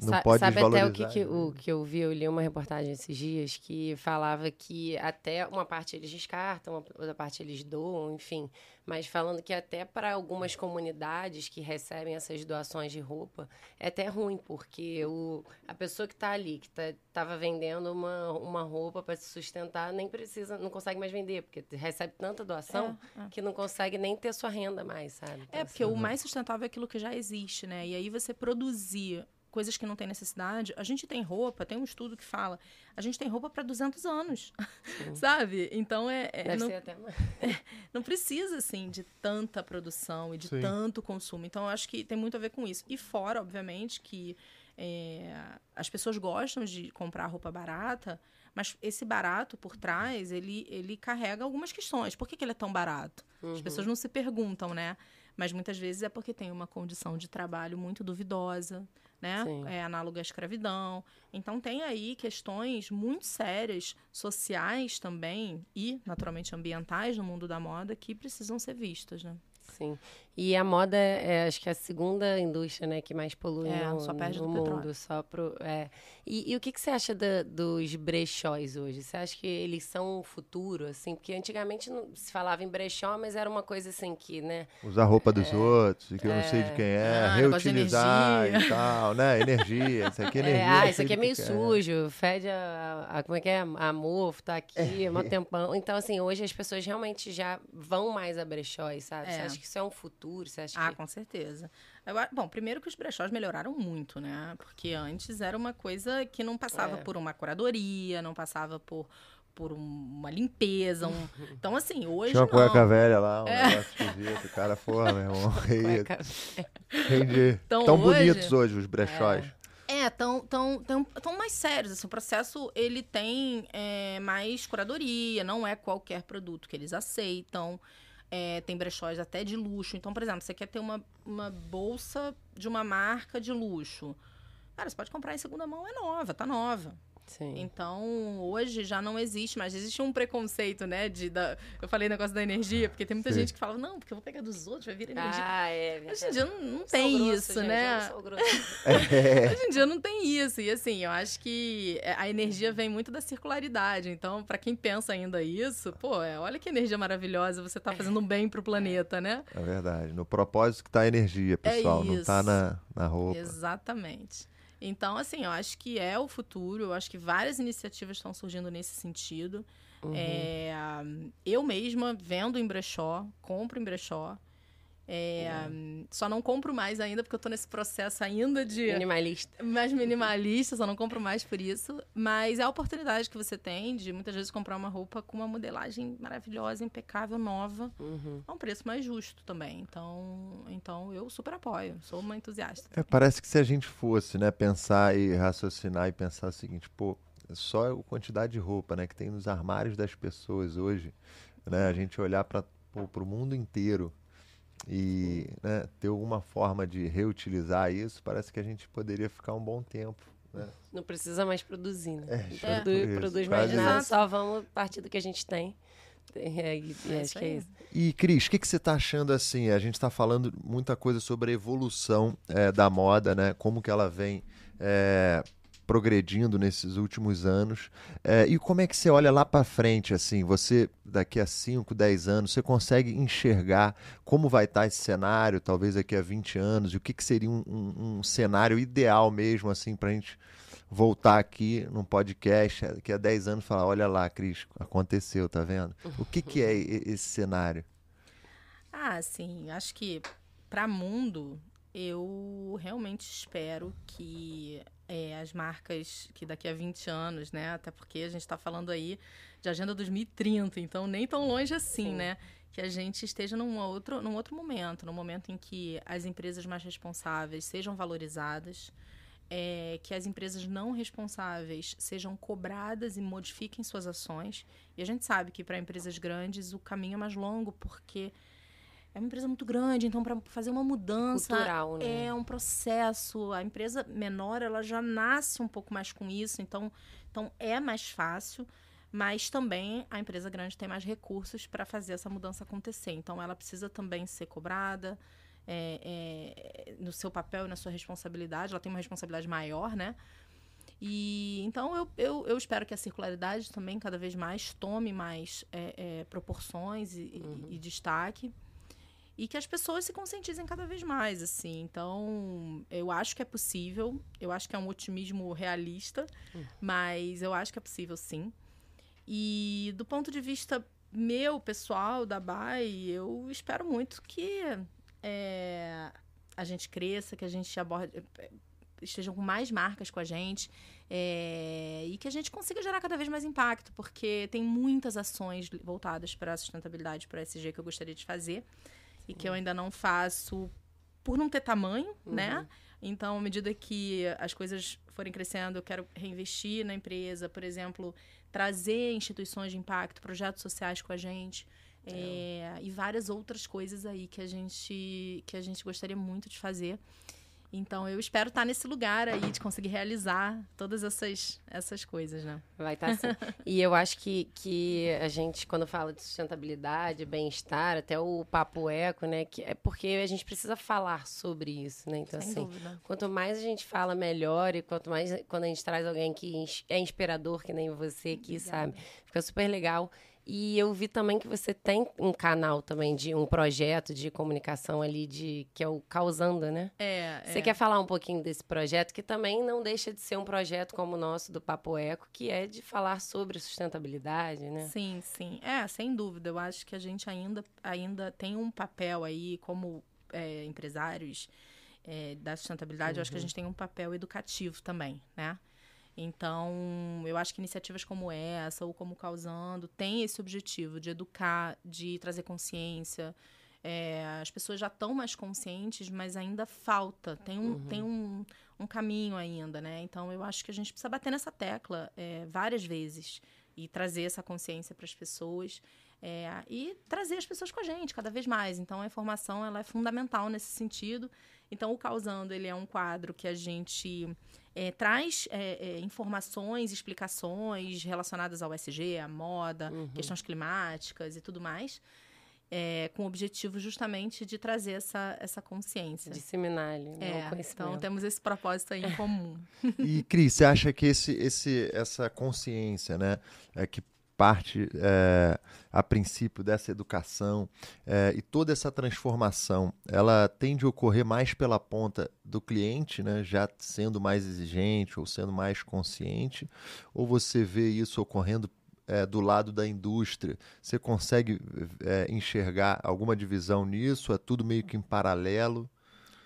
Speaker 2: Não Sa pode
Speaker 1: Sabe até o que, que, o, que eu vi, eu li uma reportagem esses dias que falava que até uma parte eles descartam, outra parte eles doam, enfim. Mas falando que até para algumas comunidades que recebem essas doações de roupa, é até ruim, porque o, a pessoa que está ali, que estava tá, vendendo uma, uma roupa para se sustentar, nem precisa, não consegue mais vender, porque recebe tanta doação é, é. que não consegue nem ter sua renda mais, sabe?
Speaker 3: Então, é, porque assim, o mais sustentável é aquilo que já existe, né? E aí você produzir coisas que não tem necessidade. A gente tem roupa, tem um estudo que fala, a gente tem roupa para 200 anos, sabe? Então é, é
Speaker 1: Deve
Speaker 3: não,
Speaker 1: ser até mais.
Speaker 3: não precisa assim de tanta produção e de
Speaker 2: Sim.
Speaker 3: tanto consumo. Então eu acho que tem muito a ver com isso. E fora, obviamente, que é, as pessoas gostam de comprar roupa barata, mas esse barato por trás ele, ele carrega algumas questões. Por que, que ele é tão barato? As pessoas não se perguntam, né? Mas muitas vezes é porque tem uma condição de trabalho muito duvidosa, né?
Speaker 1: Sim.
Speaker 3: É análoga à escravidão. Então tem aí questões muito sérias, sociais também e, naturalmente, ambientais no mundo da moda que precisam ser vistas, né?
Speaker 1: Sim. E a moda é, acho que é a segunda indústria, né, que mais polui
Speaker 3: É,
Speaker 1: no,
Speaker 3: só perde
Speaker 1: no
Speaker 3: do
Speaker 1: mundo.
Speaker 3: petróleo.
Speaker 1: Só pro, é. e, e o que, que você acha da- dos brechóis hoje? Você acha que eles são o futuro, assim? Porque antigamente não se falava em brechó, mas era uma coisa assim que, né?
Speaker 2: Usar roupa dos outros, e que eu não sei de quem é,
Speaker 3: Ah,
Speaker 2: reutilizar
Speaker 3: energia.
Speaker 2: e tal, né? Energia, isso aqui é energia.
Speaker 1: É, ah,
Speaker 2: não
Speaker 1: isso aqui é
Speaker 2: do
Speaker 1: meio
Speaker 2: que
Speaker 1: sujo, fede a, a- Como é que é? A mofo, tá aqui,
Speaker 2: É.
Speaker 1: há mó tempão. Então, assim, hoje as pessoas realmente já vão mais a brechóis, sabe? Você
Speaker 3: É.
Speaker 1: acha que isso é um futuro? Você acha
Speaker 3: Ah,
Speaker 1: que.
Speaker 3: com certeza. Agora, bom, primeiro que os brechós melhoraram muito, né? Porque antes era uma coisa que não passava
Speaker 1: É.
Speaker 3: por uma curadoria, não passava por, por um- uma limpeza. um- Então, assim, hoje
Speaker 2: Tinha uma
Speaker 3: não.
Speaker 2: cueca velha lá, um negócio esquisito. O cara, porra, meu irmão. Entendi.
Speaker 3: Então,
Speaker 2: Tão
Speaker 3: hoje-
Speaker 2: bonitos hoje os brechós.
Speaker 3: É, tão, tão, tão, tão mais sérios. Assim, o processo, ele tem é, mais curadoria, não é qualquer produto que eles aceitam. É, tem brechós até de luxo. Então, por exemplo, você quer ter uma, uma bolsa de uma marca de luxo. Cara, você pode comprar em segunda mão, é nova, tá nova.
Speaker 1: Sim.
Speaker 3: Então, hoje já não existe mais. Existe um preconceito, né? De, da, eu falei negócio da energia, porque tem muita
Speaker 2: Sim.
Speaker 3: gente que fala, não, porque eu vou pegar dos outros, vai vir energia.
Speaker 1: Ah, é.
Speaker 3: Hoje em dia não, não tem
Speaker 1: grosso,
Speaker 3: isso,
Speaker 1: gente,
Speaker 3: né?
Speaker 2: É.
Speaker 3: Hoje em dia não tem isso. E assim, eu acho que a energia vem muito da circularidade. Então, pra quem pensa ainda isso, pô, é, olha que energia maravilhosa, você tá fazendo um bem pro planeta, né?
Speaker 2: É verdade. No propósito que tá a energia, pessoal. não tá
Speaker 3: É
Speaker 2: na, na roupa.
Speaker 3: Exatamente. Então, assim, eu acho que é o futuro. Eu acho que várias iniciativas estão surgindo nesse sentido.
Speaker 1: Uhum.
Speaker 3: É, eu mesma vendo em brechó, compro em brechó. É, Só não compro mais ainda, porque eu tô nesse processo ainda de
Speaker 1: Minimalista.
Speaker 3: mais minimalista, só não compro mais por isso. Mas é a oportunidade que você tem de muitas vezes comprar uma roupa com uma modelagem maravilhosa, impecável, nova,
Speaker 1: Uhum.
Speaker 3: a um preço mais justo também. Então, então eu super apoio, sou uma entusiasta.
Speaker 2: É, parece que se a gente fosse, né, pensar e raciocinar e pensar o seguinte, pô, só a quantidade de roupa, né, que tem nos armários das pessoas hoje, né, a gente olhar para o mundo inteiro e né, ter alguma forma de reutilizar isso, parece que a gente poderia ficar um bom tempo. Né?
Speaker 1: Não precisa mais produzir, né?
Speaker 2: É,
Speaker 1: Produ-
Speaker 2: tipo isso,
Speaker 1: produz mais nada, só vamos partir do que a gente tem. É,
Speaker 3: É
Speaker 1: acho
Speaker 3: isso
Speaker 1: que é
Speaker 3: aí.
Speaker 1: isso.
Speaker 2: E, Cris, o que, que você está achando assim? A gente está falando muita coisa sobre a evolução eh, da moda, né? Como que ela vem eh, progredindo nesses últimos anos. Eh, e como é que você olha lá para frente, assim? Você, daqui a 5, 10 anos, você consegue enxergar como vai estar esse cenário, talvez daqui a 20 anos? E o que, que seria um, um- um cenário ideal mesmo, assim, para a gente voltar aqui num podcast daqui a 10 anos e falar, olha lá, Cris, aconteceu, tá vendo? O que, que é esse cenário?
Speaker 3: Ah, sim, acho que para mundo eu realmente espero que é, as marcas que daqui a 20 anos, né? Até porque a gente está falando aí de agenda 2030, então nem tão longe assim,
Speaker 1: Sim.
Speaker 3: né? Que a gente esteja num outro, num outro momento, num momento em que as empresas mais responsáveis sejam valorizadas, é, que as empresas não responsáveis sejam cobradas e modifiquem suas ações. E a gente sabe que para empresas grandes o caminho é mais longo, porque é uma empresa muito grande, então para fazer uma mudança
Speaker 1: Cultural, né?
Speaker 3: é um processo. A empresa menor ela já nasce um pouco mais com isso, então, então é mais fácil. Mas também a empresa grande tem mais recursos para fazer essa mudança acontecer. Então ela precisa também ser cobrada é, é, no seu papel e na sua responsabilidade. Ela tem uma responsabilidade maior, né? E então eu, eu, eu espero que a circularidade também cada vez mais tome mais é, é, proporções e, e-
Speaker 1: Uhum.
Speaker 3: e destaque e que as pessoas se conscientizem cada vez mais assim. Então eu acho que é possível. Eu acho que é um otimismo realista
Speaker 1: Hum.
Speaker 3: mas eu acho que é possível sim. E do ponto de vista meu pessoal da BAI eu espero muito que é, a gente cresça que a gente aborde estejam com mais marcas com a gente é, e que a gente consiga gerar cada vez mais impacto, porque tem muitas ações voltadas para a sustentabilidade, para a SG que eu gostaria de fazer e que eu ainda não faço por não ter tamanho, uhum. né? Então, à medida que as coisas forem crescendo, eu quero reinvestir na empresa, por exemplo, trazer instituições de impacto, projetos sociais com a gente. É. É, e várias outras coisas aí que a gente que a gente gostaria muito de fazer. Então eu espero estar nesse lugar aí de conseguir realizar todas essas, essas coisas, né?
Speaker 1: Vai estar sim. e eu acho que, que a gente, quando fala de sustentabilidade, bem-estar, até o papo eco, né? Que é porque a gente precisa falar sobre isso, né? Então, Sem assim, dúvida. quanto mais a gente fala, melhor, e quanto mais quando a gente traz alguém que é inspirador, que nem você aqui, Obrigada. sabe? Fica super legal. E eu vi também que você tem um canal também de um projeto de comunicação ali de que é o Causando, né?
Speaker 3: É.
Speaker 1: Você
Speaker 3: é.
Speaker 1: quer falar um pouquinho desse projeto que também não deixa de ser um projeto como o nosso do Papo Eco, que é de falar sobre sustentabilidade, né?
Speaker 3: Sim, sim. É, sem dúvida. Eu acho que a gente ainda, ainda tem um papel aí como é, empresários é, da sustentabilidade. Uhum. Eu acho que a uhum. gente tem um papel educativo também, né? Então, eu acho que iniciativas como essa, ou como Causando, tem esse objetivo de educar, de trazer consciência. É, as pessoas já estão mais conscientes, mas ainda falta, tem um, uhum. tem um, um caminho ainda, né? Então, eu acho que a gente precisa bater nessa tecla é, várias vezes e trazer essa consciência para as pessoas. É, e trazer as pessoas com a gente cada vez mais. Então, a informação ela é fundamental nesse sentido. Então, o Causando ele é um quadro que a gente é, traz é, é, informações, explicações relacionadas ao SG, à moda, uhum. questões climáticas e tudo mais. É, com o objetivo justamente de trazer essa, essa consciência.
Speaker 1: Disseminar ali, né?
Speaker 3: é, Então temos esse propósito aí em comum.
Speaker 2: e, Cris, você acha que esse, esse, essa consciência, né, é que parte, é, a princípio, dessa educação é, e toda essa transformação, ela tende a ocorrer mais pela ponta do cliente, né, já sendo mais exigente ou sendo mais consciente, ou você vê isso ocorrendo é, do lado da indústria? Você consegue é, enxergar alguma divisão nisso? É tudo meio que em paralelo?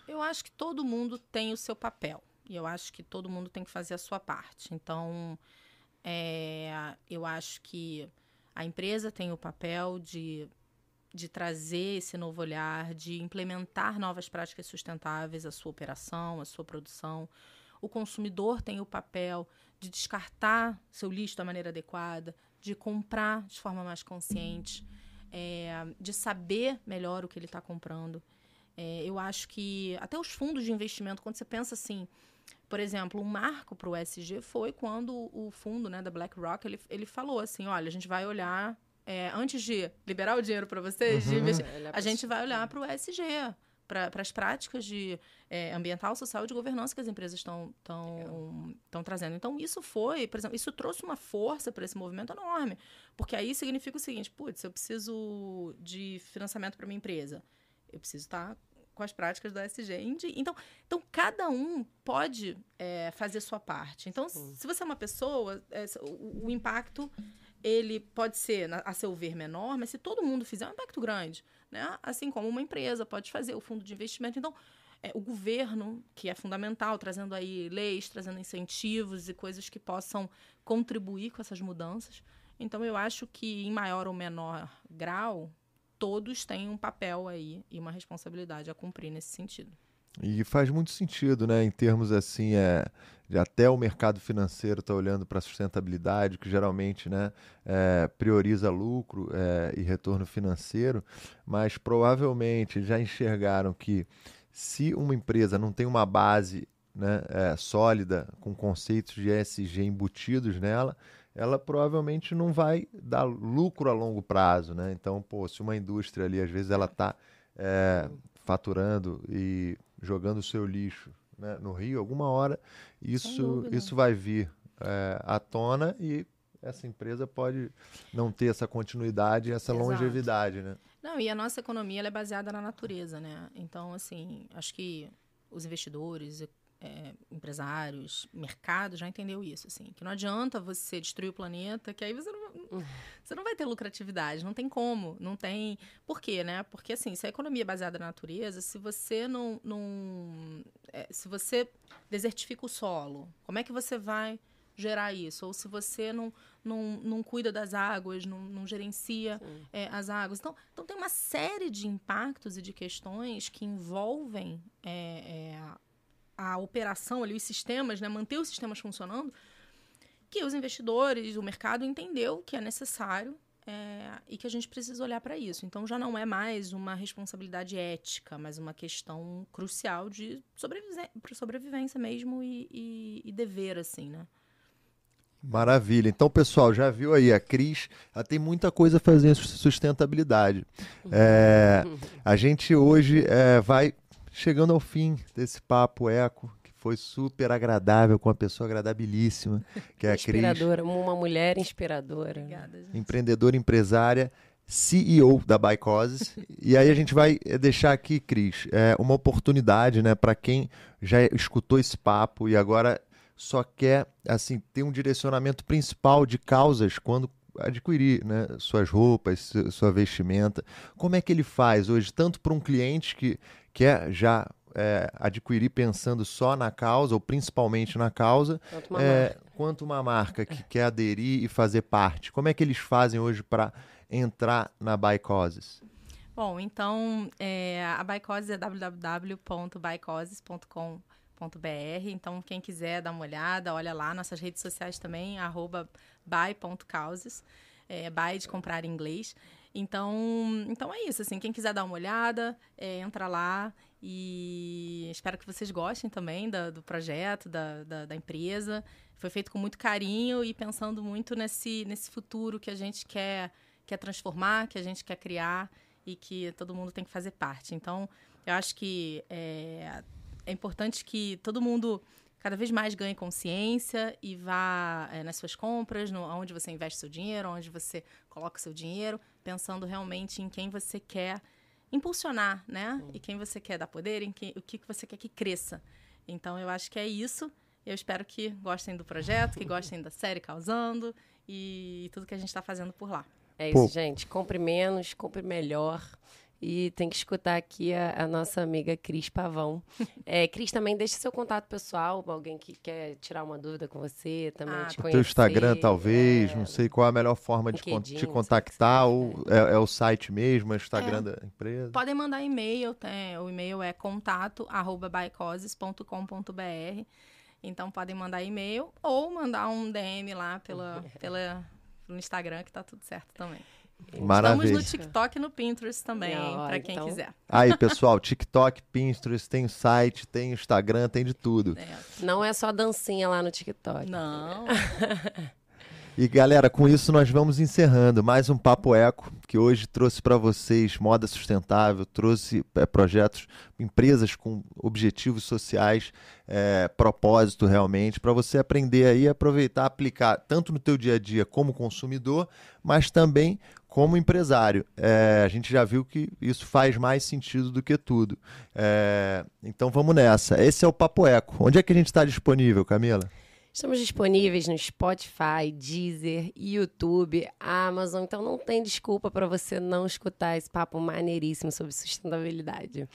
Speaker 3: Eu acho que todo mundo tem o seu papel. E eu acho que todo mundo tem que fazer a sua parte. Então, é, eu acho que a empresa tem o papel de, de trazer esse novo olhar, de implementar novas práticas sustentáveis à sua operação, à sua produção. O consumidor tem o papel de descartar seu lixo da maneira adequada, de comprar de forma mais consciente, é, de saber melhor o que ele está comprando. É, eu acho que até os fundos de investimento, quando você pensa assim, por exemplo, um marco para o SG foi quando o fundo né, da BlackRock ele, ele falou assim: olha, a gente vai olhar, é, antes de liberar o dinheiro para vocês, uhum. investir, a gente vai olhar para o SG, para as práticas de é, ambiental, social e de governança que as empresas estão tão, trazendo. Então, isso foi, por exemplo, isso trouxe uma força para esse movimento enorme. Porque aí significa o seguinte: putz, eu preciso de financiamento para minha empresa. Eu preciso estar tá com as práticas do SG. Então, então cada um pode é, fazer sua parte. Então, Sim. se você é uma pessoa, é, o, o, impacto ele pode ser, a seu ver, menor, mas se todo mundo fizer, é um impacto grande. Né? Assim como uma empresa pode fazer, o fundo de investimento. Então, é, o governo, que é fundamental, trazendo aí leis, trazendo incentivos e coisas que possam contribuir com essas mudanças. Então, eu acho que, em maior ou menor grau, todos têm um papel aí e uma responsabilidade a cumprir nesse sentido.
Speaker 2: E faz muito sentido, né? Em termos assim, é, até o mercado financeiro está olhando para a sustentabilidade, que geralmente né, é, prioriza lucro é, e retorno financeiro, mas provavelmente já enxergaram que se uma empresa não tem uma base né, é, sólida com conceitos de ESG embutidos nela, ela provavelmente não vai dar lucro a longo prazo, né? Então, pô, se uma indústria ali, às vezes, ela está é, faturando e jogando o seu lixo né, no rio, alguma hora isso, isso vai vir é, à tona e essa empresa pode não ter essa continuidade, essa Exato. longevidade, né?
Speaker 3: Não, e a nossa economia é baseada na natureza, né? Então, assim, acho que os investidores, é, empresários, mercado já entendeu isso, assim, que não adianta você destruir o planeta, que aí você não, você não vai ter lucratividade, não tem como, não tem. Por quê, né? Porque assim, se a economia é baseada na natureza, se você não, não é, se você desertifica o solo, como é que você vai gerar isso? Ou se você não, não, não cuida das águas, não, não gerencia é, as águas. Então, então, tem uma série de impactos e de questões que envolvem é, é, a operação ali, os sistemas, né? manter os sistemas funcionando, que os investidores, o mercado entendeu que é necessário é, e que a gente precisa olhar para isso. Então já não é mais uma responsabilidade ética, mas uma questão crucial de sobrevivência mesmo e, e, e dever, assim, né?
Speaker 2: Maravilha. Então, pessoal, já viu aí, a Cris ela tem muita coisa a fazer em sustentabilidade. É, a gente hoje é, vai chegando ao fim desse papo eco, que foi super agradável, com uma pessoa agradabilíssima, que é a Cris.
Speaker 1: Inspiradora, uma mulher inspiradora.
Speaker 3: Obrigada, gente.
Speaker 2: Empreendedora, empresária, CEO da Bicoses. e aí a gente vai eh, deixar aqui, Cris, é, uma oportunidade né, para quem já escutou esse papo e agora só quer assim ter um direcionamento principal de causas quando adquirir né, suas roupas, sua vestimenta. Como é que ele faz hoje, tanto para um cliente que quer já é, adquirir pensando só na causa, ou principalmente na causa,
Speaker 1: Quanto uma
Speaker 2: é,
Speaker 1: marca.
Speaker 2: quanto uma marca que quer aderir e fazer parte? Como é que eles fazem hoje para entrar na Buy Causes?
Speaker 3: Bom, então é, a Bicoses é www.bicoses.com.br. Então, quem quiser dar uma olhada, olha lá. Nossas redes sociais também, arroba buy.causes. É, buy de comprar em inglês. Então, então é isso, assim, quem quiser dar uma olhada, é, entra lá e espero que vocês gostem também da, do projeto, da, da, da, empresa. Foi feito com muito carinho e pensando muito nesse, nesse futuro que a gente quer, quer transformar, que a gente quer criar e que todo mundo tem que fazer parte. Então, eu acho que é, é importante que todo mundo cada vez mais ganhe consciência e vá é, nas suas compras, no, onde você investe seu dinheiro, onde você coloca seu dinheiro, pensando realmente em quem você quer impulsionar, né? E quem você quer dar poder, em quem, o que você quer que cresça. Então, eu acho que é isso. Eu espero que gostem do projeto, que gostem da série Causando e tudo que a gente está fazendo por lá.
Speaker 1: É isso, Pô. gente. Compre menos, compre melhor. E tem que escutar aqui a, a nossa amiga Cris Pavão. É, Cris, também deixa seu contato pessoal, alguém que quer tirar uma dúvida com você, também ah, te conhecer.
Speaker 2: Teu Instagram, talvez, é... não sei qual é a melhor forma de te contactar, ou é, é, o site mesmo, é o Instagram é. da empresa?
Speaker 3: Podem mandar e-mail, tem, o e-mail é contato, arroba Então podem mandar e-mail ou mandar um DM lá pela, pela, pelo Instagram, que tá tudo certo também.
Speaker 2: Maravilha.
Speaker 3: Estamos no TikTok e no Pinterest também, para quem então... quiser.
Speaker 2: Aí, pessoal, TikTok, Pinterest, tem site, tem Instagram, tem de tudo.
Speaker 1: É. Não é só dancinha lá no TikTok.
Speaker 3: Não.
Speaker 2: E galera, com isso nós vamos encerrando mais um Papo Eco, que hoje trouxe para vocês moda sustentável, trouxe é, projetos, empresas com objetivos sociais, é, propósito realmente, para você aprender aí, aproveitar, aplicar tanto no teu dia a dia como consumidor, mas também como empresário. É, a gente já viu que isso faz mais sentido do que tudo. É, então vamos nessa. Esse é o Papo Eco. Onde é que a gente está disponível, Camila?
Speaker 1: Estamos disponíveis no Spotify, Deezer, YouTube, Amazon, então não tem desculpa para você não escutar esse papo maneiríssimo sobre sustentabilidade.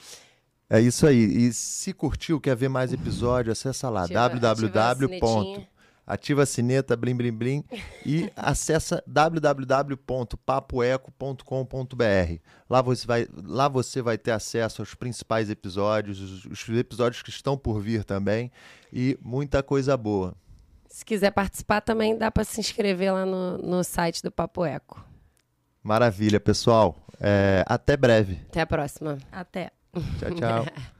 Speaker 2: É isso aí. E se curtiu, quer ver mais episódio, acessa lá www. Ativa a sineta, blim, blim, blim, e acessa www.papoeco.com.br. Lá você, vai, lá você vai ter acesso aos principais episódios, os, os episódios que estão por vir também, e muita coisa boa.
Speaker 1: Se quiser participar também dá para se inscrever lá no, no site do Papo Eco.
Speaker 2: Maravilha, pessoal. É, até breve.
Speaker 1: Até a próxima.
Speaker 3: Até.
Speaker 2: Tchau, tchau.